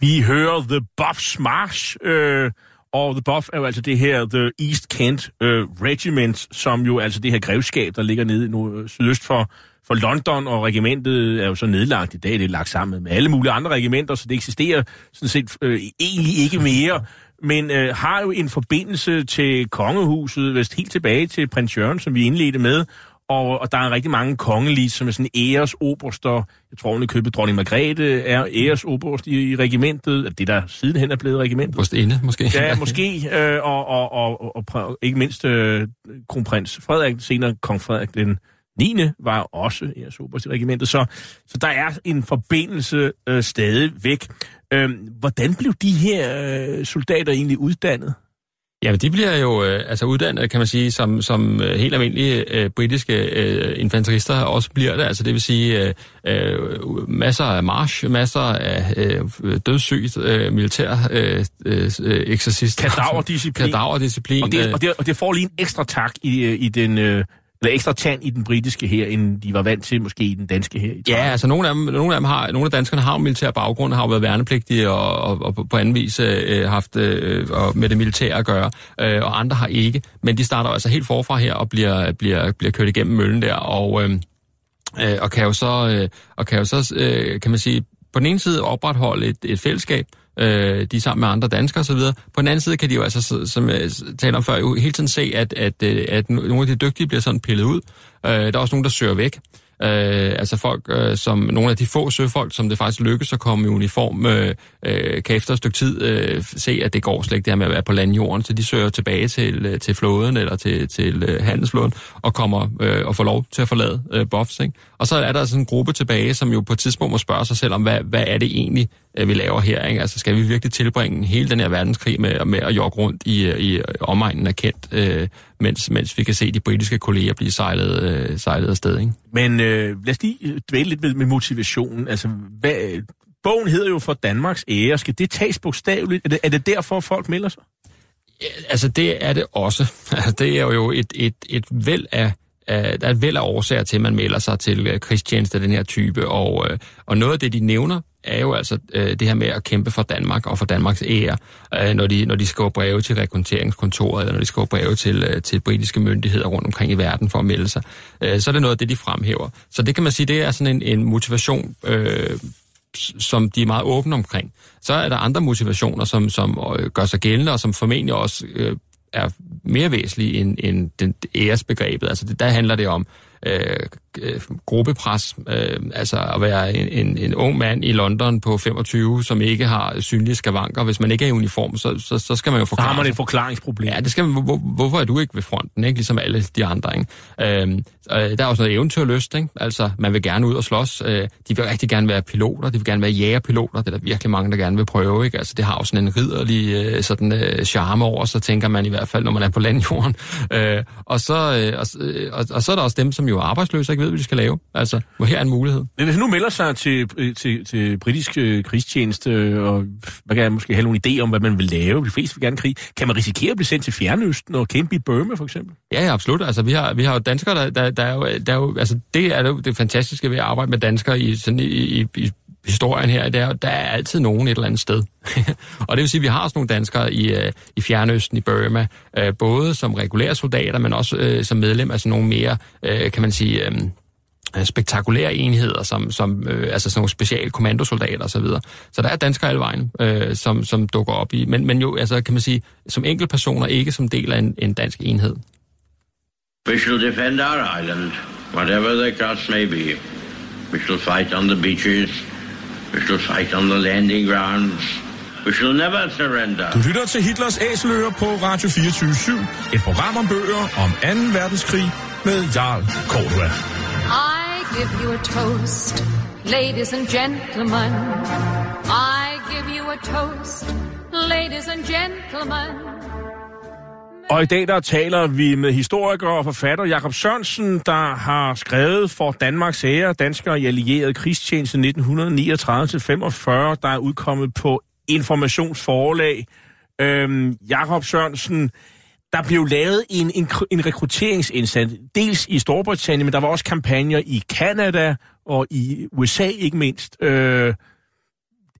Vi hører The Buffs March, øh, og The Buff er jo altså det her The East Kent øh, Regiment, som jo altså det her grevskab, der ligger nede nu øh, sydøst for, for London, og regimentet er jo så nedlagt i dag, det er lagt sammen med alle mulige andre regimenter, så det eksisterer sådan set øh, egentlig ikke mere, men øh, har jo en forbindelse til kongehuset, vist helt tilbage til prins Jørgen, som vi indledte med, og, og der er rigtig mange kongelige, som er sådan æresoberster. Jeg tror, at købet dronning Margrethe er æresoberst i, i regimentet. Det, der sidenhen er blevet regimentet. Post inde, måske. Ja, måske. Øh, og, og, og, og, og ikke mindst øh, kronprins Frederik, senere kong Frederik den 9. var også æresoberst i regimentet. Så, så der er en forbindelse øh, stadig væk. Øh, hvordan blev de her øh, soldater egentlig uddannet? Jamen, de bliver jo øh, altså uddannet, kan man sige, som, som øh, helt almindelige øh, britiske øh, infanterister også bliver det. Altså, det vil sige øh, øh, masser af march, masser af øh, dødssygt øh, militær øh, øh, eksercist. Kadaverdisciplin. Kadaverdisciplin. Og det, øh, og, det, og det får lige en ekstra tak i, i den... Øh, eller ekstra tand i den britiske her, end de var vant til måske i den danske her. I Ja, altså nogle af dem, nogle af dem har, nogle af danskerne har jo militær baggrund, har jo været værnepligtige og, og, og på- på anden vis øh, haft øh, og med det militære at gøre, øh, og andre har ikke. Men de starter altså helt forfra her og bliver, bliver, bliver kørt igennem møllen der, og, øh, øh, og kan jo så, øh, og kan jo så øh, kan man sige, på den ene side opretholde et, et fællesskab, øh, de er sammen med andre danskere osv. På den anden side kan de jo altså, som øh, jeg talte om før, jo hele tiden se, at, at, øh, at nogle af de dygtige bliver sådan pillet ud. Øh, der er også nogen, der søger væk. Øh, altså folk, øh, som nogle af de få søfolk, som det faktisk lykkes at komme i uniform, øh, øh, kan efter et stykke tid øh, se, at det går slet ikke det her med at være på landjorden, så de søger tilbage til, øh, til flåden eller til, til øh, handelsflåden og kommer øh, og får lov til at forlade øh, buffs. Ikke? Og så er der sådan en gruppe tilbage, som jo på et tidspunkt må spørge sig selv om, hvad, hvad er det egentlig, vi laver her? Ikke? Altså skal vi virkelig tilbringe hele den her verdenskrig med, med at jogge rundt i, øh, i omegnen af Kent, øh, mens, mens vi kan se de britiske kolleger blive sejlet, øh, sejlet afsted? Ikke? Men øh, lad os lige øh, dvæle lidt med, med motivationen. Altså, hvad, bogen hedder jo for Danmarks ære. Skal det tages bogstaveligt? Er det, er det derfor, folk melder sig? Altså, det er det også. [LAUGHS] Altså, det er jo et, et, et væld af der er et væld af årsager til, at man melder sig til øh, krigstjeneste af den her type, og, øh, og noget af det, de nævner, er jo altså øh, det her med at kæmpe for Danmark og for Danmarks ære, øh, når, de, når de skriver breve til rekrutteringskontoret, eller når de skriver breve til, øh, til britiske myndigheder rundt omkring i verden for at melde sig. Øh, så er det noget af det, de fremhæver. Så det kan man sige, det er sådan en, en motivation, øh, som de er meget åbne omkring. Så er der andre motivationer, som, som øh, gør sig gældende, og som formentlig også øh, er mere væsentlige end, end den æresbegrebet. Altså det, der handler det om øh, øh, gruppepres. Øh, altså at være en, en, en ung mand i London på 25, som ikke har synlige skavanker. Hvis man ikke er i uniform, så, så, så skal man jo Så forklare har man et forklaringsproblem. Ja, det skal man, hvor, hvorfor er du ikke ved fronten, ikke? ligesom alle de andre? Ikke? Øhm, øh, der er også noget eventyrlyst, ikke? altså man vil gerne ud og slås. Øh, de vil rigtig gerne være piloter, de vil gerne være jægerpiloter, det er der virkelig mange, der gerne vil prøve. Ikke? Altså, det har jo sådan en ridderlig øh, sådan, øh, charme over, så tænker man i hvert fald, når man er på landjorden. Øh, og, så, øh, og, øh, og, og så er der også dem, som jo er arbejdsløse ikke ved, hvad de skal lave. Altså, hvor her er en mulighed. Men hvis nu melder sig til, øh, til, til britisk øh, krigstjeneste, øh, og man kan måske have nogle idéer om, hvad man vil lave, de fleste vil gerne krig, kan man risikere at blive sendt til Fjernøsten og kæmpe i Burma, for eksempel? Ja, ja, absolut. Altså, vi har, vi har jo danskere, der, der, der, er jo, der er jo, altså, det er jo det fantastiske ved at arbejde med danskere i, sådan, i, i, i historien her, det er, der er altid nogen et eller andet sted. [LAUGHS] og det vil sige, at vi har også nogle danskere i, øh, i Fjernøsten, i Burma, øh, både som regulære soldater, men også øh, som medlem af sådan nogle mere, øh, kan man sige... Øhm, øh, spektakulære enheder, som, som øh, altså sådan nogle specialkommandosoldater osv. Så, videre. så der er danskere alle vejen, øh, som, som dukker op i, men, men jo, altså kan man sige, som enkeltpersoner, ikke som del af en, en dansk enhed. We shall defend our island, whatever the cost may be. We shall fight on the beaches. We shall fight on the landing grounds. We shall never surrender. Du lytter til Hitlers Æseløer på Radio 24 Et program om bøger om 2. verdenskrig med Jarl Cordua. I give you a toast, ladies and gentlemen. I give you a toast, ladies and gentlemen. Og i dag der taler vi med historiker og forfatter Jakob Sørensen, der har skrevet for Danmarks ære danskere i allieret krigstjeneste 1939-45, der er udkommet på Informationsforlag. Øhm, Jakob Sørensen, der blev lavet en, en, en rekrutteringsindsats, dels i Storbritannien, men der var også kampagner i Kanada og i USA ikke mindst. Øh,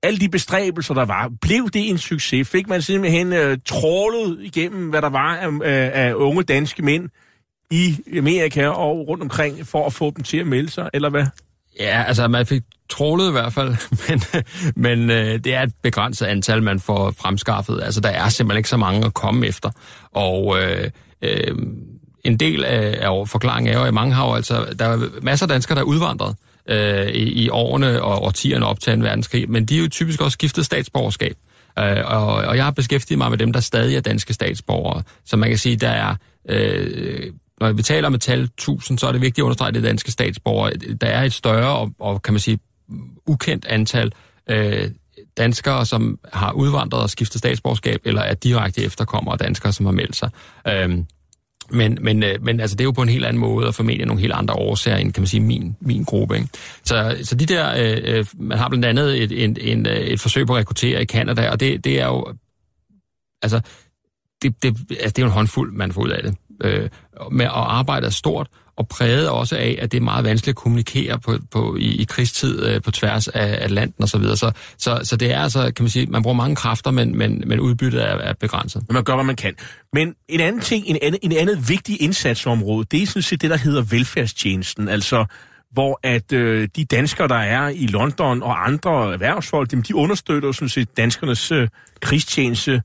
alle de bestræbelser, der var, blev det en succes? Fik man simpelthen øh, trålet igennem, hvad der var af, øh, af unge danske mænd i Amerika og rundt omkring, for at få dem til at melde sig, eller hvad? Ja, altså man fik trålet i hvert fald, [LAUGHS] men, men øh, det er et begrænset antal, man får fremskaffet. Altså der er simpelthen ikke så mange at komme efter. Og øh, øh, en del af, af forklaringen er jo, at mange har jo altså, der er masser af danskere, der er udvandret øh, i, i årene og årtierne op til en verdenskrig, men de er jo typisk også skiftet statsborgerskab. Øh, og, og jeg har beskæftiget mig med dem, der stadig er danske statsborgere. Så man kan sige, der er... Øh, når vi taler om et tal 1000, så er det vigtigt at understrege, at det danske statsborgere. Der er et større og, og kan man sige, ukendt antal øh, danskere, som har udvandret og skiftet statsborgerskab, eller er direkte efterkommere af danskere, som har meldt sig. Øhm, men, men, øh, men altså, det er jo på en helt anden måde, og formentlig nogle helt andre årsager end, kan man sige, min, min gruppe. Ikke? Så, så de der, øh, øh man har blandt andet et, en, en, øh, et forsøg på at rekruttere i Kanada, og det, det er jo, altså, det, det, altså, det er jo en håndfuld, man får ud af det. Øh, med at arbejde er stort, og præget også af, at det er meget vanskeligt at kommunikere på, på, i, i krigstid øh, på tværs af Atlanten osv. Så, videre. så, så, så det er altså, kan man sige, man bruger mange kræfter, men, men, men udbyttet er, er begrænset. Men man gør, hvad man kan. Men en anden ting, en anden, en anden vigtig indsatsområde, det er sådan set det, der hedder velfærdstjenesten. Altså, hvor at øh, de danskere, der er i London og andre erhvervsfolk, dem, de understøtter sådan set danskernes øh, krigstjeneste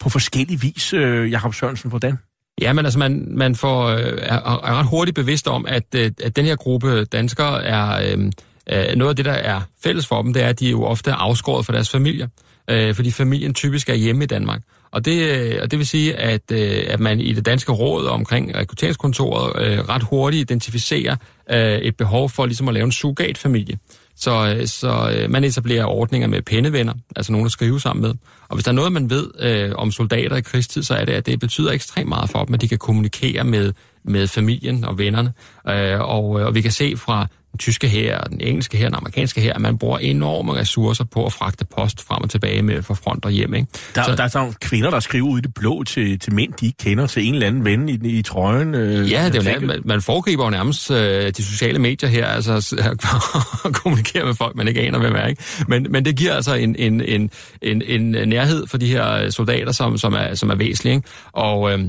på forskellige vis. Øh, Jakob Sørensen, hvordan? Ja, men altså man, man får, øh, er, er ret hurtigt bevidst om, at, øh, at den her gruppe danskere er... Øh, øh, noget af det, der er fælles for dem, det er, at de er jo ofte er afskåret fra deres familier, øh, fordi familien typisk er hjemme i Danmark. Og det, øh, og det vil sige, at, øh, at man i det danske råd omkring rekrutteringskontoret øh, ret hurtigt identificerer øh, et behov for ligesom at lave en surrogatfamilie. Så, øh, så øh, man etablerer ordninger med pennevenner, altså nogen at skrive sammen med. Og hvis der er noget, man ved øh, om soldater i krigstid, så er det, at det betyder ekstremt meget for dem, at de kan kommunikere med, med familien og vennerne. Øh, og, øh, og vi kan se fra den tyske her, den engelske her, den amerikanske her, at man bruger enorme ressourcer på at fragte post frem og tilbage med fra front og hjem. Ikke? Der, så, der er sådan kvinder, der skriver ud i det blå til, til mænd, de ikke kender, til en eller anden ven i, i trøjen. Øh, ja, det er jo, man, man foregriber jo nærmest øh, de sociale medier her, altså [LAUGHS] at kommunikere med folk, man ikke aner, hvem er. Ikke? Men, men det giver altså en, en, en, en, en nærhed for de her soldater, som, som, er, som er væsentlig. Ikke? Og... Øh,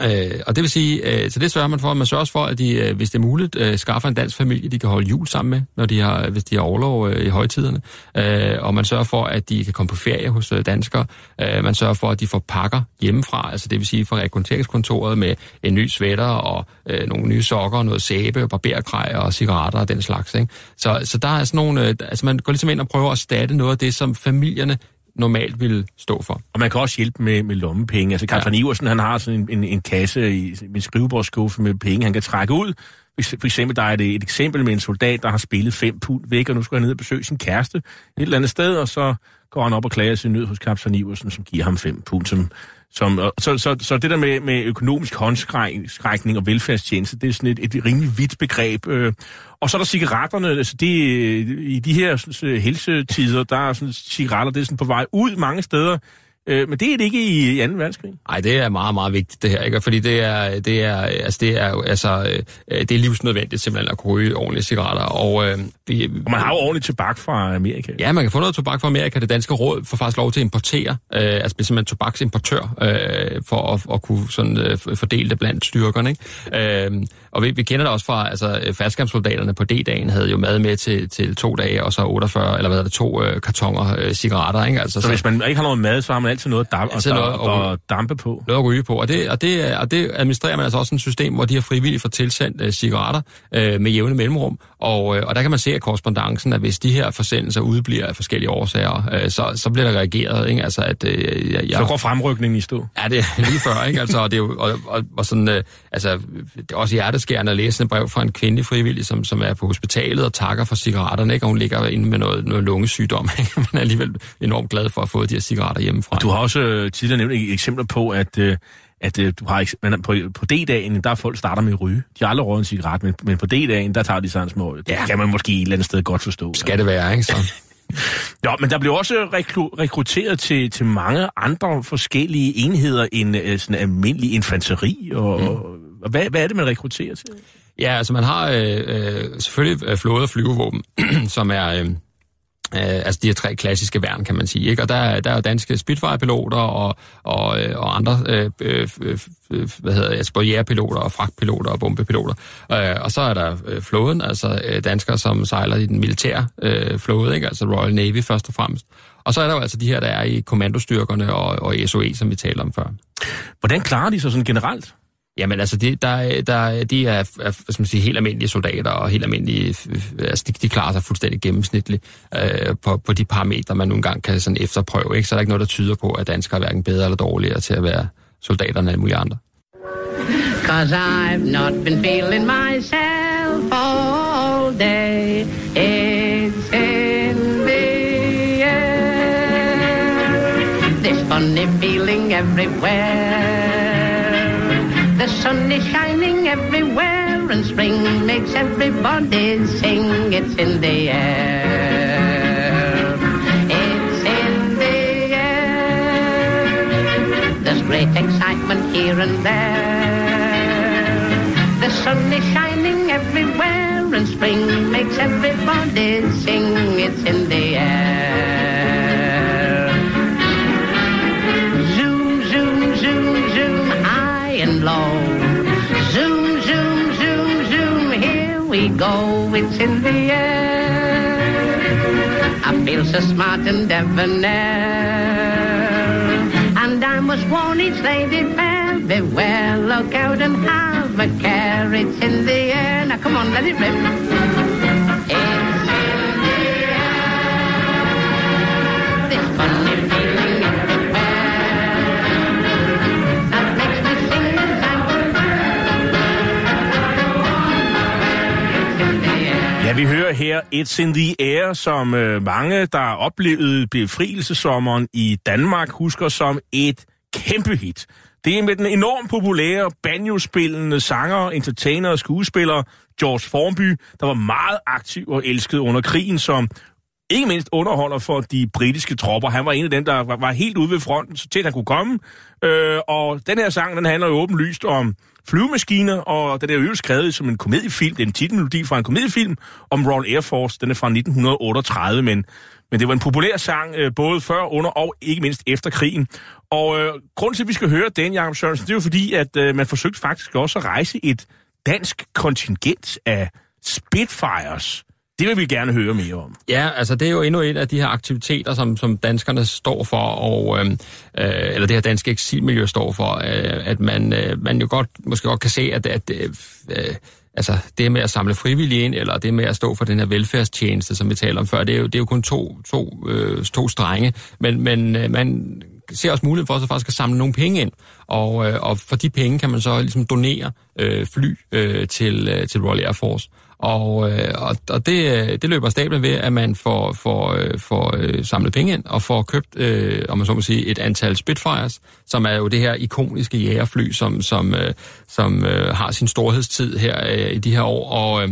Øh, og det vil sige, øh, så det sørger man for, at man sørger for, at de, øh, hvis det er muligt, øh, skaffer en dansk familie, de kan holde jul sammen med, når de har, hvis de har overlov øh, i højtiderne. Øh, og man sørger for, at de kan komme på ferie hos øh, danskere. Øh, man sørger for, at de får pakker hjemmefra, altså det vil sige fra rekrutteringskontoret med en ny sweater og øh, nogle nye sokker, noget sæbe, barberkrej og cigaretter og den slags. Ikke? Så, så der er sådan nogle, øh, altså man går ligesom ind og prøver at erstatte noget af det, som familierne normalt ville stå for. Og man kan også hjælpe med, med lommepenge. Altså, Carl ja. Iversen, han har sådan en, en, en kasse i en skrivebordsskuffe med penge, han kan trække ud. For eksempel, der er det et eksempel med en soldat, der har spillet fem pund væk, og nu skal han ned og besøge sin kæreste et eller andet sted, og så går han op og klager sin nød hos kaptajn Iversen, som giver ham fem pund, som som, så, så, så det der med, med økonomisk håndskrækning og velfærdstjeneste, det er sådan et, et rimelig vidt begreb. Øh. Og så er der cigaretterne. Altså det, øh, I de her sådan, øh, helsetider, der er sådan, cigaretter det er sådan på vej ud mange steder. Øh, men det er det ikke i 2. verdenskrig. Nej, det er meget, meget vigtigt det her, ikke? Fordi det er, det er, altså, det er, altså, øh, det er livsnødvendigt simpelthen at kunne ryge ordentlige cigaretter. Og, øh, vi, og man har jo ordentligt tobak fra Amerika. Ja, man kan få noget tobak fra Amerika. Det danske råd får faktisk lov til at importere, øh, altså blive simpelthen tobaksimportør, øh, for at, at kunne sådan, øh, fordele det blandt styrkerne, ikke? Øh, og vi, vi kender det også fra, altså faldskærmssoldaterne på D-dagen havde jo mad med til, til to dage, og så 48, eller hvad er det, to øh, kartonger øh, cigaretter, ikke? Altså, så, så, hvis man ikke har noget mad, så har man altid noget, damp, altid noget og, og, dampe på. Noget at ryge på, og det, og, det, og det administrerer man altså også et system, hvor de har frivilligt for tilsendt øh, cigaretter øh, med jævne mellemrum, og, øh, og der kan man se af korrespondancen, at hvis de her forsendelser udbliver af forskellige årsager, øh, så, så bliver der reageret, ikke? Altså, at, øh, jeg, så går fremrykningen i stå? Ja, det er lige før, ikke? Altså, og det er jo, og, og, og sådan, øh, altså, det er også hjerteskærende at læse et brev fra en kvindelig frivillig, som, som er på hospitalet og takker for cigaretterne, ikke? Og hun ligger inde med noget, noget lungesygdom, [LAUGHS] ikke? Men er alligevel enormt glad for at få de her cigaretter hjemmefra. Og du har også øh, tidligere nævnt eksempler på, at øh, at øh, du har, men på, på D-dagen, der er folk starter med at ryge. De har aldrig røget en cigaret, men, men på D-dagen, der tager de sig en små. Det ja. kan man måske et eller andet sted godt forstå. Skal det være, ikke så? [LAUGHS] Ja, men der blev også rekru- rekrutteret til, til mange andre forskellige enheder end sådan almindelig infanteri. Og, mm. og hvad, hvad er det, man rekrutterer til? Ja, altså man har øh, øh, selvfølgelig flåde- og flyvevåben, [CLEARS THROAT] som er... Øh, Øh, altså de her tre klassiske værn, kan man sige. Ikke? Og der, der er jo danske Spitfire-piloter og, og, øh, og andre, øh, øh, øh, øh, hvad hedder altså både jægerpiloter og fragtpiloter og bombepiloter. Øh, og så er der øh, flåden, altså øh, danskere, som sejler i den militære øh, flåde, ikke? altså Royal Navy først og fremmest. Og så er der jo altså de her, der er i kommandostyrkerne og, og SOE, som vi talte om før. Hvordan klarer de sig sådan generelt? Jamen altså, de, der, der, de er, er som man helt almindelige soldater, og helt almindelige, altså de, de klarer sig fuldstændig gennemsnitligt øh, på, på de parametre, man nogle gange kan sådan efterprøve. Ikke? Så er der ikke noget, der tyder på, at danskere er hverken bedre eller dårligere til at være soldater end alle mulige andre. Cause I've not been feeling myself all day. It's in the air. This funny feeling everywhere. The sun is shining everywhere and spring makes everybody sing. It's in the air. It's in the air. There's great excitement here and there. The sun is shining everywhere and spring makes everybody sing. It's in the air. Zoom, go, it's in the air. I feel so smart and debonair. And I must warn each lady fair, beware, look out and have a care, it's in the air. Now come on, let it rip. Vi hører her It's in the Air, som øh, mange, der oplevede befrielsessommeren i Danmark, husker som et kæmpe hit. Det er med den enormt populære banjo-spillende sanger, entertainer og skuespiller George Formby, der var meget aktiv og elsket under krigen som ikke mindst underholder for de britiske tropper. Han var en af dem, der var, var helt ude ved fronten, så tæt han kunne komme. Øh, og den her sang, den handler jo åbenlyst om flyvemaskiner, og den er jo skrevet som en komediefilm. Det er en titelmelodi fra en komediefilm om Royal Air Force. Den er fra 1938, men, men det var en populær sang, øh, både før, under og ikke mindst efter krigen. Og øh, grunden til, at vi skal høre den, Jacob Sørensen, det er jo fordi, at øh, man forsøgte faktisk også at rejse et dansk kontingent af Spitfires. Det vil vi gerne høre mere om. Ja, altså det er jo endnu et af de her aktiviteter, som, som danskerne står for, og, øhm, øh, eller det her danske eksilmiljø står for, øh, at man, øh, man jo godt, måske godt kan se, at, at øh, øh, altså det med at samle frivillige ind, eller det med at stå for den her velfærdstjeneste, som vi taler om før, det er jo, det er jo kun to, to, øh, to strenge, men, men øh, man ser også mulighed for så faktisk at samle nogle penge ind, og, øh, og for de penge kan man så ligesom donere øh, fly øh, til, øh, til Royal Air Force. Og, øh, og, og det, øh, det løber stablen ved, at man får, får, øh, får øh, samlet penge ind og får købt, øh, om man så må sige, et antal Spitfires, som er jo det her ikoniske jægerfly, som, som, øh, som øh, har sin storhedstid her øh, i de her år. Og, øh,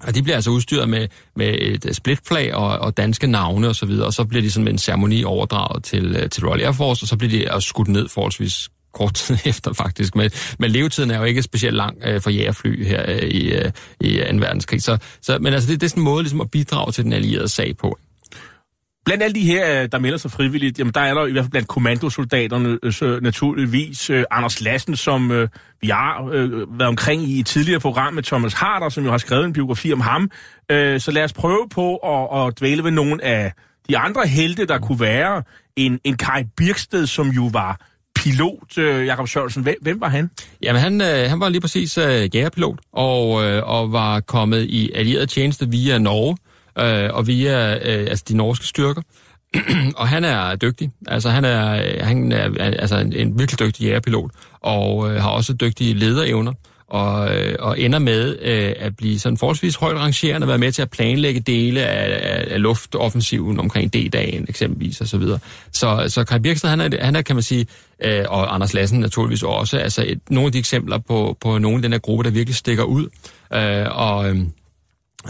og de bliver altså udstyret med, med et øh, splitflag og, og danske navne osv., og, så videre, og så bliver de sådan med en ceremoni overdraget til, øh, til Royal Air Force, og så bliver de skudt ned forholdsvis kort tid [LAUGHS] efter faktisk. Men, men levetiden er jo ikke specielt lang øh, for jægerfly her øh, i, øh, i 2. verdenskrig. Så, så, men altså, det, det er sådan en måde ligesom at bidrage til den allierede sag på. Blandt alle de her, øh, der melder sig frivilligt, jamen der er der i hvert fald blandt kommandosoldaterne øh, så naturligvis øh, Anders Lassen, som øh, vi har øh, været omkring i et tidligere program med Thomas Harder, som jo har skrevet en biografi om ham. Øh, så lad os prøve på at, at dvæle ved nogle af de andre helte, der kunne være. En, en Kai Birksted, som jo var pilot, øh, Jakob Sørensen. Hvem, hvem var han? Jamen, han, øh, han var lige præcis øh, jægerpilot, og, øh, og var kommet i allieret tjeneste via Norge, øh, og via øh, altså de norske styrker. [CLEARS THROAT] og han er dygtig. Altså, han er, han er altså en, en virkelig dygtig jægerpilot, og øh, har også dygtige lederevner og, øh, og ender med øh, at blive sådan forholdsvis højt rangerende, og være med til at planlægge dele af, af, af luftoffensiven omkring D-dagen eksempelvis osv. Så, videre. så, så Kai Birksted, han er, han er, kan man sige, øh, og Anders Lassen naturligvis også, altså et, nogle af de eksempler på, på nogle af den her gruppe, der virkelig stikker ud. Øh, og... Øhm,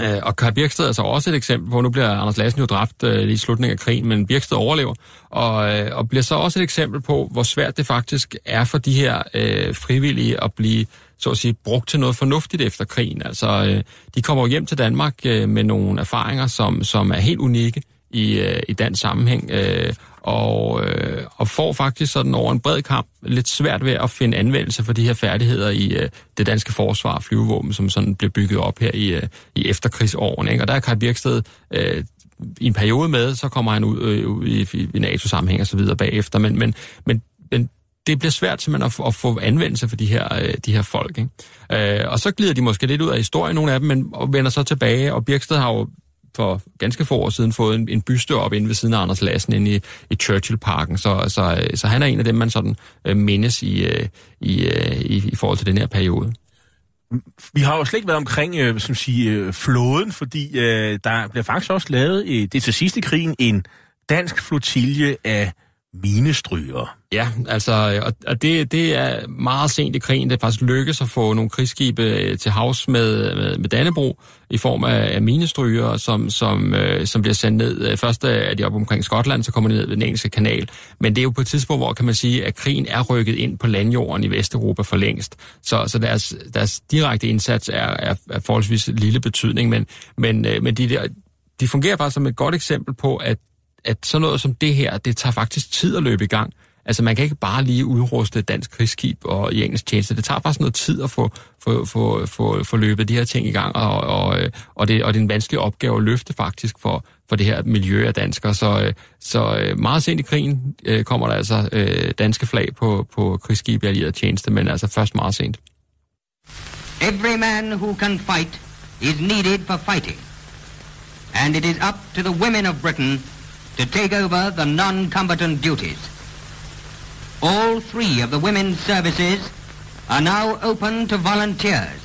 øh, og Kai Birksted er så også et eksempel på, nu bliver Anders Lassen jo dræbt øh, i slutningen af krigen, men Birksted overlever, og, øh, og bliver så også et eksempel på, hvor svært det faktisk er for de her øh, frivillige at blive så at sige, brugt til noget fornuftigt efter krigen. Altså, øh, de kommer hjem til Danmark øh, med nogle erfaringer, som, som er helt unikke i, øh, i dansk sammenhæng, øh, og, øh, og får faktisk sådan over en bred kamp lidt svært ved at finde anvendelse for de her færdigheder i øh, det danske forsvar og flyvevåben, som sådan blev bygget op her i, øh, i efterkrigsårene. Ikke? Og der er Kai Birksted øh, i en periode med, så kommer han ud, øh, ud i, i NATO-sammenhæng og så videre bagefter, men, men, men, men det bliver svært simpelthen at, at få anvendelse for de her, øh, de her folk. Ikke? Øh, og så glider de måske lidt ud af historien, nogle af dem, men og vender så tilbage, og Birksted har jo for ganske få år siden fået en, en byste op inde ved siden af Anders Lassen inde i, i Churchill-parken, så, så, øh, så han er en af dem, man sådan øh, mindes i, øh, i, øh, i, i forhold til den her periode. Vi har jo slet ikke været omkring øh, som sige, øh, flåden, fordi øh, der bliver faktisk også lavet, øh, det til sidste krigen, en dansk flotilje af minestryger. Ja, altså, og, og det, det er meget sent i krigen. Det faktisk lykkes at få nogle krigsskibe øh, til havs med, med, med Dannebro i form af, af minestryger, som, som, øh, som bliver sendt ned. Øh, først er de op omkring Skotland, så kommer de ned ved den engelske kanal. Men det er jo på et tidspunkt, hvor kan man sige, at krigen er rykket ind på landjorden i Vesteuropa for længst. Så, så deres, deres direkte indsats er, er, er forholdsvis lille betydning, men, men, øh, men de, der, de fungerer faktisk som et godt eksempel på, at at sådan noget som det her, det tager faktisk tid at løbe i gang. Altså man kan ikke bare lige udruste et dansk krigsskib og i engelsk tjeneste. Det tager faktisk noget tid at få, få, få, få, få løbet de her ting i gang, og, og, øh, og, det, og det er en vanskelig opgave at løfte faktisk for, for det her miljø af danskere. Så, øh, så øh, meget sent i krigen kommer der altså danske flag på, på krigsskib i allieret tjeneste, men altså først meget sent. Every man who can fight is needed for fighting. And it is up to the women of Britain to take over the non-combatant duties. All three of the women's services are now open to volunteers.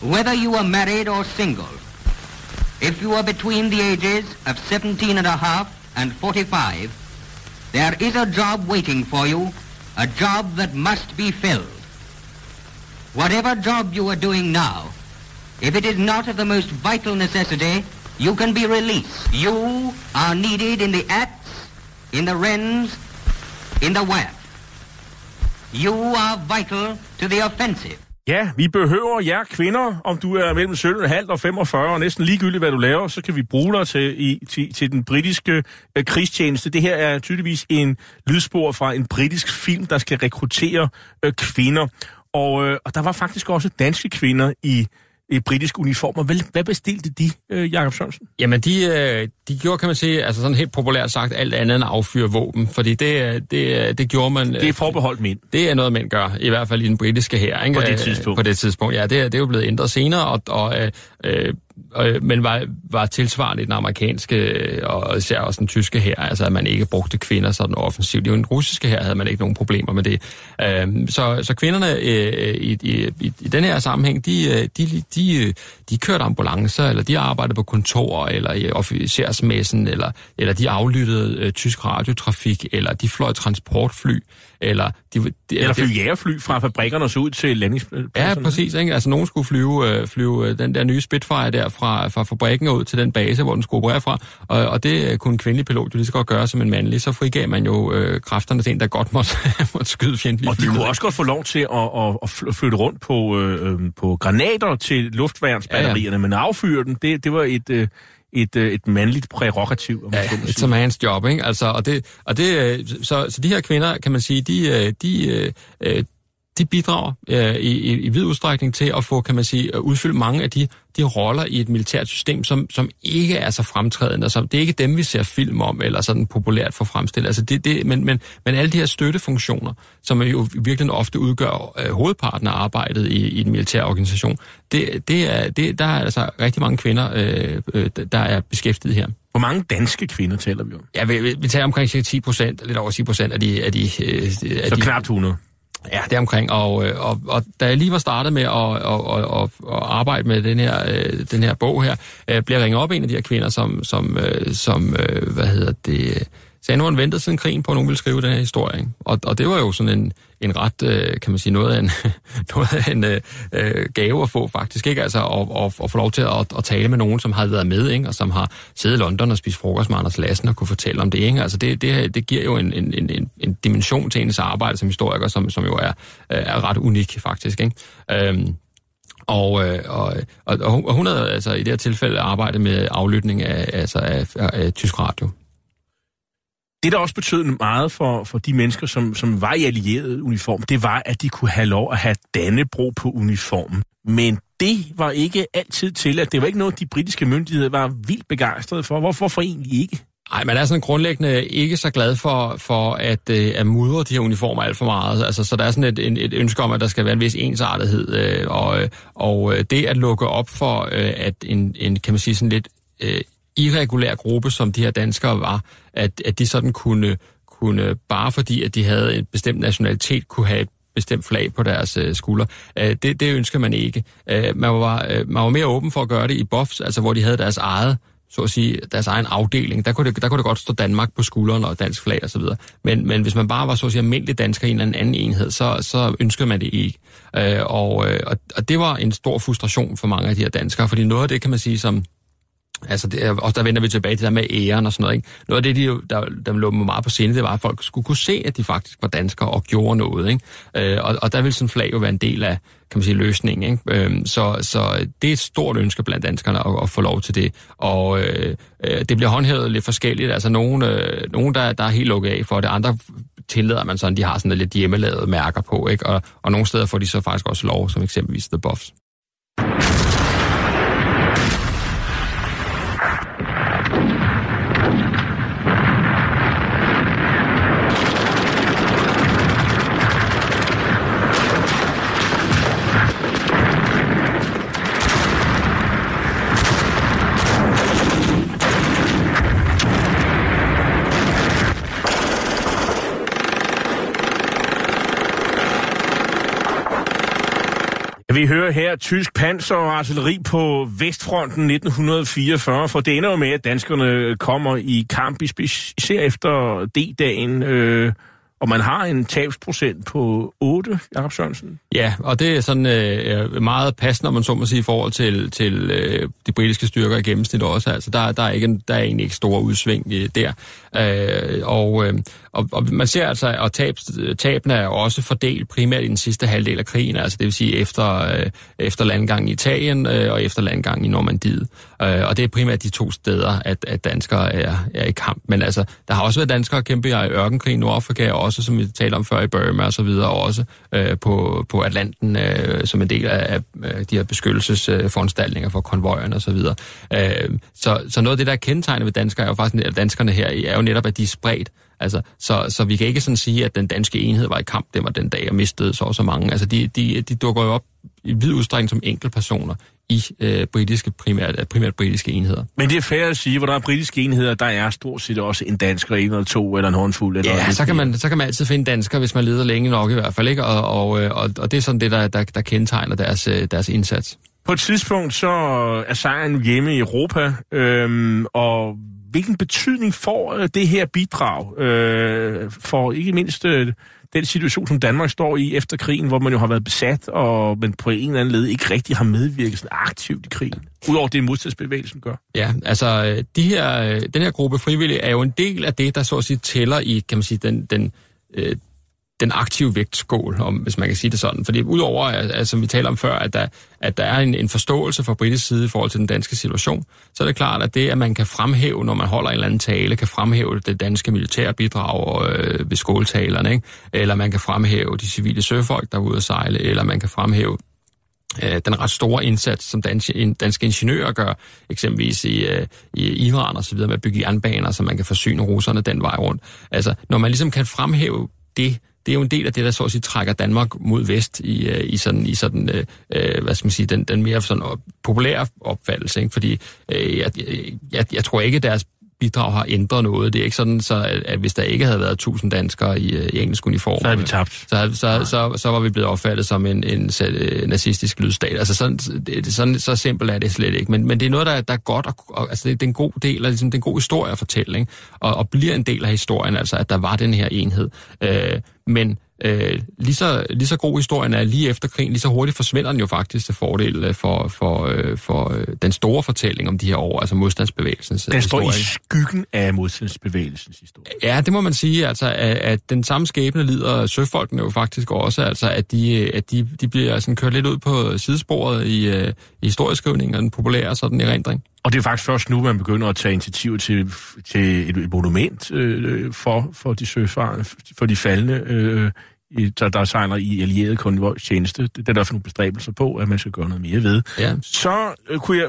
Whether you are married or single, if you are between the ages of 17 and a half and 45, there is a job waiting for you, a job that must be filled. Whatever job you are doing now, if it is not of the most vital necessity, you can be released. You are needed in the acts, in the rends, in the web. You are vital to the offensive. Ja, vi behøver jer kvinder, om du er mellem 17,5 og 45, og næsten ligegyldigt, hvad du laver, så kan vi bruge dig til, i, til, til den britiske øh, krigstjeneste. Det her er tydeligvis en lydspor fra en britisk film, der skal rekruttere øh, kvinder. Og, øh, og der var faktisk også danske kvinder i i britiske uniformer. Hvad, hvad bestilte de, øh, Jakob Sørensen? Jamen, de, øh, de gjorde, kan man sige, altså sådan helt populært sagt, alt andet end affyre våben, fordi det, øh, det, øh, det gjorde man... Det er forbeholdt mænd. Det er noget, mænd gør, i hvert fald i den britiske her. Ikke? På det tidspunkt. På det tidspunkt, ja. Det, det er jo blevet ændret senere, og, og øh, øh, men var, var tilsvarende i den amerikanske øh, og især også den tyske her, altså at man ikke brugte kvinder sådan offensivt. I den russiske her havde man ikke nogen problemer med det. Øh, så, så kvinderne øh, i, i, i, i den her sammenhæng, de, øh, de, de, øh, de kørte ambulancer, eller de arbejdede på kontorer, eller i officersmessen, eller, eller de aflyttede øh, tysk radiotrafik, eller de fløj transportfly, eller... De, de, eller fly jægerfly fra fabrikkerne og så ud til landingspladserne. Ja, præcis. Ikke? Altså nogen skulle flyve, øh, flyve øh, den der nye Spitfire der fra, fra fabrikken ud til den base, hvor den skulle operere fra, og, og det kunne en kvindelig pilot jo lige så godt gøre som en mandlig. Så frigav man jo øh, kræfterne til en, der godt måtte, [LAUGHS] måtte skyde fjendtlige Og de kunne også godt få lov til at, at, at flytte rundt på, øh, på granater til luftværnsbatterierne, ja, ja. men affyre dem, det, det var et... Øh, et, et mandligt prærogativ. Om ja, et a man's job, ikke? Altså, og det, og det, så, så de her kvinder, kan man sige, de, de, de bidrager øh, i, i, i vid udstrækning til at få, kan man sige, at udfylde mange af de, de roller i et militært system, som, som ikke er så fremtrædende. Altså, det er ikke dem, vi ser film om, eller sådan populært for fremstillet. Altså, det, det, men, men, men alle de her støttefunktioner, som jo virkelig ofte udgør øh, hovedparten af arbejdet i, i den militære organisation, det, det er, det, der er altså rigtig mange kvinder, øh, øh, der er beskæftiget her. Hvor mange danske kvinder taler vi om? Ja, vi, vi taler omkring 10 procent, lidt over 10 procent af de... Af de øh, af så de, knap 100? Ja, det er omkring. Og, øh, og, og da jeg lige var startet med at, og, og, og arbejde med den her, øh, den her bog her, øh, blev jeg ringet op en af de her kvinder, som, som, øh, som øh, hvad hedder det, sagde, nu han ventet siden krigen på, at nogen ville skrive den her historie. Ikke? Og, og det var jo sådan en, en ret, øh, kan man sige, noget af en, [LAUGHS] noget af en øh, øh, gave at få faktisk, ikke? Altså at, at, at få lov til at, at tale med nogen, som har været med, ikke? Og som har siddet i London og spist frokost med Anders Lassen og kunne fortælle om det, ikke? Altså det, det, det giver jo en, en, en, en dimension til ens arbejde som historiker, som, som jo er, er ret unik faktisk, ikke? Øhm, og, øh, og, og, og hun havde altså i det her tilfælde arbejdet med aflytning af, altså af, af, af tysk radio. Det, der også betød meget for, for de mennesker, som, som var i allieret uniform, det var, at de kunne have lov at have Dannebro på uniformen. Men det var ikke altid til, at det var ikke noget, de britiske myndigheder var vildt begejstrede for. Hvorfor for egentlig ikke? Nej, man er sådan grundlæggende ikke så glad for, for at, øh, at mudre de her uniformer alt for meget. Altså, så der er sådan et, et, et ønske om, at der skal være en vis ensartethed. Øh, og, øh, og øh, det at lukke op for, øh, at en, en, kan man sige, sådan lidt øh, irregulær gruppe, som de her danskere var, at, at de sådan kunne, kunne, bare fordi at de havde en bestemt nationalitet, kunne have et bestemt flag på deres øh, skulder. Øh, det, det ønsker man ikke. Øh, man, var, øh, man var mere åben for at gøre det i BOFs, altså hvor de havde deres eget så at sige, deres egen afdeling. Der kunne, det, der kunne det godt stå Danmark på skulderen og dansk flag osv. Men, men hvis man bare var så at sige almindelig dansker i en eller anden enhed, så, så ønskede man det ikke. Øh, og, øh, og, og det var en stor frustration for mange af de her danskere, fordi noget af det kan man sige som Altså, det og der vender vi tilbage til det med æren og sådan noget. Ikke? Noget af det, de, der, der lå mig meget på scenen, det var, at folk skulle kunne se, at de faktisk var danskere og gjorde noget. Ikke? Øh, og, og der vil sådan flag jo være en del af kan man sige, løsningen. Ikke? Øh, så, så det er et stort ønske blandt danskerne at, at få lov til det. Og øh, øh det bliver håndhævet lidt forskelligt. Altså, nogen, øh, nogen der, der er helt lukket af for det. Andre tillader man sådan, de har sådan lidt hjemmelavede mærker på. Ikke? Og, og nogle steder får de så faktisk også lov, som eksempelvis The Buffs. Vi hører her tysk panser og artilleri på Vestfronten 1944, for det ender jo med, at danskerne kommer i kamp, især efter D-dagen, øh, og man har en tabsprocent på 8, Jakob Sørensen. Ja, og det er sådan øh, meget passende, om man så må sige, i forhold til, til øh, de britiske styrker i gennemsnit også. Altså, der, der, er ikke, der er egentlig ikke store udsving øh, der. Øh, og, øh, og, og man ser altså, at tab, tabene er også fordelt primært i den sidste halvdel af krigen, altså det vil sige efter, øh, efter landgang i Italien øh, og efter landgang i Normandiet. Øh, og det er primært de to steder, at, at danskere er, er i kamp. Men altså, der har også været danskere kæmpe i ørkenkrig i Nordafrika, også som vi talte om før i Burma og så videre, også øh, på, på Atlanten øh, som en del af, af øh, de her beskyttelsesforanstaltninger for konvojerne og så videre. Øh, så, så noget af det, der er kendetegnet ved danskere, er jo faktisk, at danskerne her er jo netop, at de er spredt. Altså, så, så vi kan ikke sådan sige, at den danske enhed var i kamp, det var den dag, jeg mistede så og så mange. Altså, de, de, de dukker jo op i vid udstrækning som enkeltpersoner i øh, britiske, primært, primært britiske enheder. Men det er fair at sige, hvor der er britiske enheder, der er stort set også en dansker, en eller to, eller en håndfuld. Eller ja, så kan, man, så kan man altid finde danskere, hvis man leder længe nok i hvert fald, ikke? Og, og, øh, og, og det er sådan det, der, der, der kendetegner deres, øh, deres indsats. På et tidspunkt så er sejren hjemme i Europa, øhm, og hvilken betydning får øh, det her bidrag øh, for ikke mindst øh, den situation, som Danmark står i efter krigen, hvor man jo har været besat, og men på en eller anden led ikke rigtig har medvirket sådan aktivt i krigen, udover det modstandsbevægelsen gør. Ja, altså øh, de her, øh, den her gruppe frivillige er jo en del af det, der så at sige tæller i, kan man sige, den, den, den aktive vægtskål, om, hvis man kan sige det sådan. Fordi udover, at, som vi taler om før, at der, at der er en, en forståelse fra britisk side i forhold til den danske situation, så er det klart, at det, at man kan fremhæve, når man holder en eller anden tale, kan fremhæve det danske militære bidrag øh, ved skåltalerne, ikke? eller man kan fremhæve de civile søfolk, der er ude at sejle, eller man kan fremhæve øh, den ret store indsats, som danske, danske ingeniører gør, eksempelvis i, øh, i Iran og så videre med at bygge jernbaner, så man kan forsyne russerne den vej rundt. Altså, når man ligesom kan fremhæve det, det er jo en del af det, der så at sige trækker Danmark mod vest i, øh, i sådan, i sådan øh, øh, hvad skal man sige, den, den mere sådan populære opfattelse, ikke? fordi øh, jeg, jeg, jeg tror ikke, deres bidrag har ændret noget. Det er ikke sådan, så at, at hvis der ikke havde været tusind danskere i, i engelsk uniform, så vi tabt. Så, så, så, så, var vi blevet opfattet som en, en, en nazistisk lydstat. Altså sådan, det, sådan, så simpelt er det slet ikke. Men, men det er noget, der, der er godt, og, og, altså det, det er en god del af, ligesom, det er en god historie at fortælle, ikke? Og, og bliver en del af historien, altså at der var den her enhed. Øh, men øh, lige, så, lige så god historien er lige efter krigen, lige så hurtigt forsvinder den jo faktisk til fordel øh, for, for, øh, for øh, den store fortælling om de her år, altså modstandsbevægelsens Den står historie. i skyggen af modstandsbevægelsens historie. Ja, det må man sige, altså at, at den samme skæbne lider søfolkene jo faktisk også, altså at de, at de, de bliver sådan kørt lidt ud på sidesporet i, i historieskrivningen og den populære sådan erindring. Og det er faktisk først nu, man begynder at tage initiativ til, til et, et monument øh, for, for de søfarende, for de faldende, øh, der, der sejler i allieret konvojstjeneste. Det er der også nogle bestræbelser på, at man skal gøre noget mere ved. Ja. Så øh, kunne jeg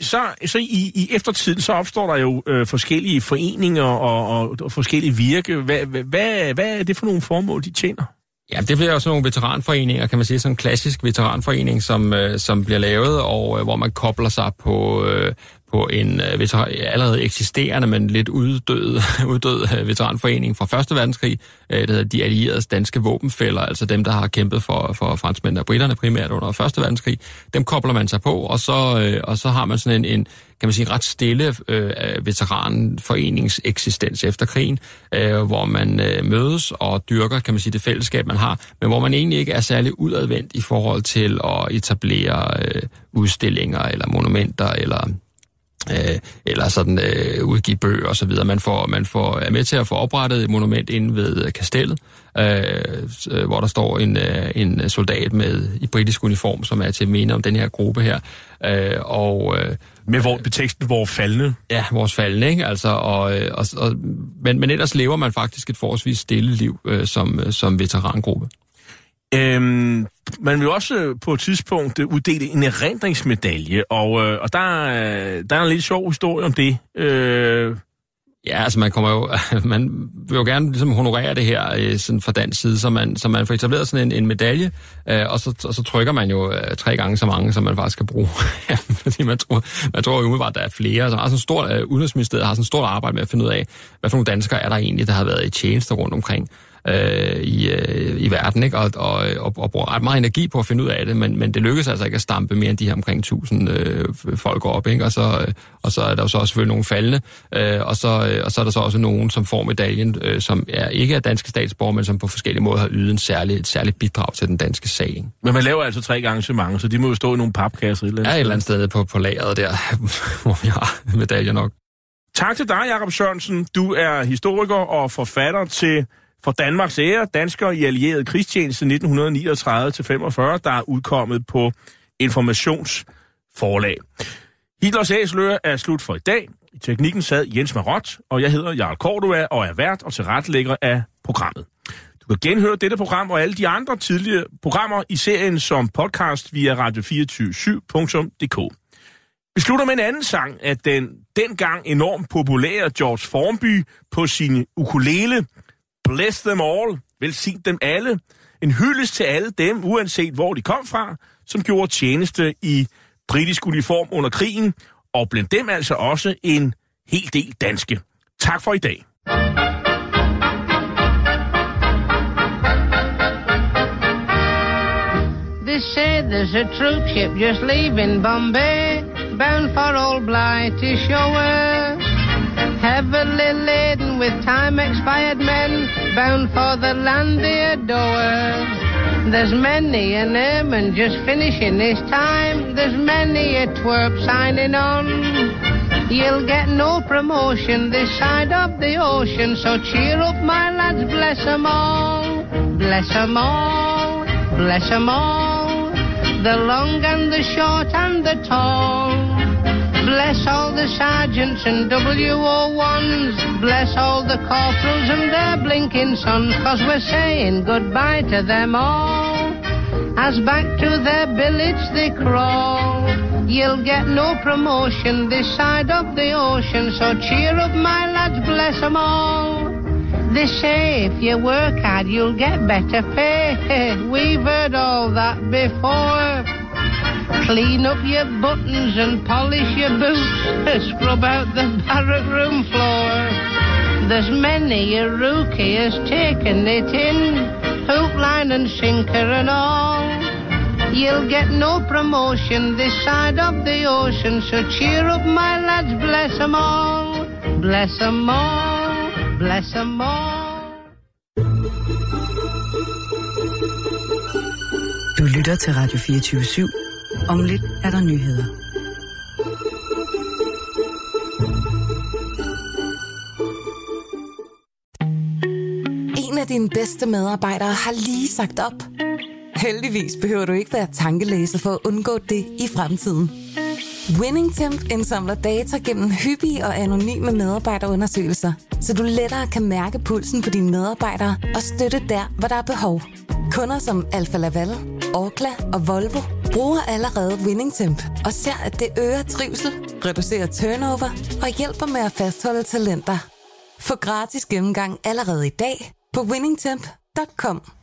så, så i, i eftertiden, så opstår der jo øh, forskellige foreninger og, og, og forskellige virke. Hvad, hvad, hvad er det for nogle formål, de tjener? Ja, det bliver jo sådan nogle veteranforeninger, kan man sige, sådan en klassisk veteranforening, som, øh, som bliver lavet, og øh, hvor man kobler sig på, øh, på en øh, veteran, allerede eksisterende, men lidt uddød, [LAUGHS] uddød øh, veteranforening fra Første Verdenskrig, øh, der hedder De Allieredes Danske Våbenfælder, altså dem, der har kæmpet for, for franskmændene og britterne primært under Første Verdenskrig. Dem kobler man sig på, og så, øh, og så har man sådan en, en kan man sige, ret stille øh, veteranforenings eksistens efter krigen, øh, hvor man øh, mødes og dyrker, kan man sige, det fællesskab, man har, men hvor man egentlig ikke er særlig udadvendt i forhold til at etablere øh, udstillinger eller monumenter eller øh, eller sådan øh, udgive bøger og så videre. Man får, man får, er med til at få oprettet et monument inde ved kastellet, øh, øh, hvor der står en, øh, en soldat med i britisk uniform, som er til at mene om den her gruppe her. Øh, og, øh, med hvor, teksten hvor faldende? Ja, vores faldende, ikke? Altså, og, øh, og, og, men, men ellers lever man faktisk et forholdsvis stille liv øh, som, øh, som veterangruppe. Øhm, man vil også øh, på et tidspunkt øh, uddele en erindringsmedalje, og, øh, og der, øh, der er en lidt sjov historie om det. Øh, Ja, altså man kommer jo, [LAUGHS] man vil jo gerne ligesom honorere det her øh, sådan fra dansk side, så man, så man får etableret sådan en, en medalje, øh, og, så, og så trykker man jo øh, tre gange så mange, som man faktisk skal bruge. [LAUGHS] Fordi man tror, man tror jo umiddelbart, at der er flere. Altså, så har sådan stort, øh, Udenrigsministeriet har sådan et stort arbejde med at finde ud af, hvad for nogle danskere er der egentlig, der har været i tjeneste rundt omkring øh, i, øh, i verden, ikke? Og, og, og, og bruger ret meget energi på at finde ud af det, men, men det lykkes altså ikke at stampe mere end de her omkring 1000 øh, folk op, ikke? Og så, øh, og så er der jo så også selvfølgelig nogle faldende, øh, og, så, øh, og så er der så også nogen, som får medaljen, øh, som er ikke er danske statsborger, men som på forskellige måder har ydet en særlig, et særligt bidrag til den danske sag. Ikke? Men man laver altså tre gange så mange, så de må jo stå i nogle papkasser et eller andet Ja, et eller andet sted på, på lageret der, [LAUGHS] hvor vi har medaljer nok. Tak til dig, Jakob Sørensen. Du er historiker og forfatter til for Danmarks Ære, Dansker i Allieret Krigstjeneste 1939-45, der er udkommet på Informationsforlag. Hitlers æsler er slut for i dag. I teknikken sad Jens Marot, og jeg hedder Jarl Cordua og er vært og tilrettelægger af programmet. Du kan genhøre dette program og alle de andre tidligere programmer i serien som podcast via radio247.dk. Vi slutter med en anden sang af den dengang enormt populære George Formby på sin ukulele. Bless them all, velsign dem alle. En hyldest til alle dem, uanset hvor de kom fra, som gjorde tjeneste i britisk uniform under krigen, og blandt dem altså også en hel del danske. Tak for i dag. They say there's a troop ship just leaving Bombay, bound for old Blighty Shower. Heavily laden with time expired men, bound for the land they adore. There's many an airman just finishing his time, there's many a twerp signing on. You'll get no promotion this side of the ocean, so cheer up, my lads, bless 'em all, bless 'em all, bless 'em all the long and the short and the tall. Bless all the sergeants and WO1s. Bless all the corporals and their blinking sons, cause we're saying goodbye to them all. As back to their billets they crawl. You'll get no promotion this side of the ocean, so cheer up, my lads, bless 'em all. They say if you work hard, you'll get better pay. [LAUGHS] We've heard all that before. Clean up your buttons and polish your boots. [LAUGHS] Scrub out the barrack room floor. There's many a rookie has taken it in. Hook, line and sinker and all. You'll get no promotion this side of the ocean, so cheer up, my lads, bless 'em all. Bless 'em all. Bless 'em all. Du lytter til Radio 24 /7. Om lidt er der nyheder. En af dine bedste medarbejdere har lige sagt op. Heldigvis behøver du ikke være tankelæser for at undgå det i fremtiden. WinningTemp indsamler data gennem hyppige og anonyme medarbejderundersøgelser, så du lettere kan mærke pulsen på dine medarbejdere og støtte der, hvor der er behov. Kunder som Alfa Laval, Orkla og Volvo bruger allerede WinningTemp og ser, at det øger trivsel, reducerer turnover og hjælper med at fastholde talenter. Få gratis gennemgang allerede i dag på winningtemp.com.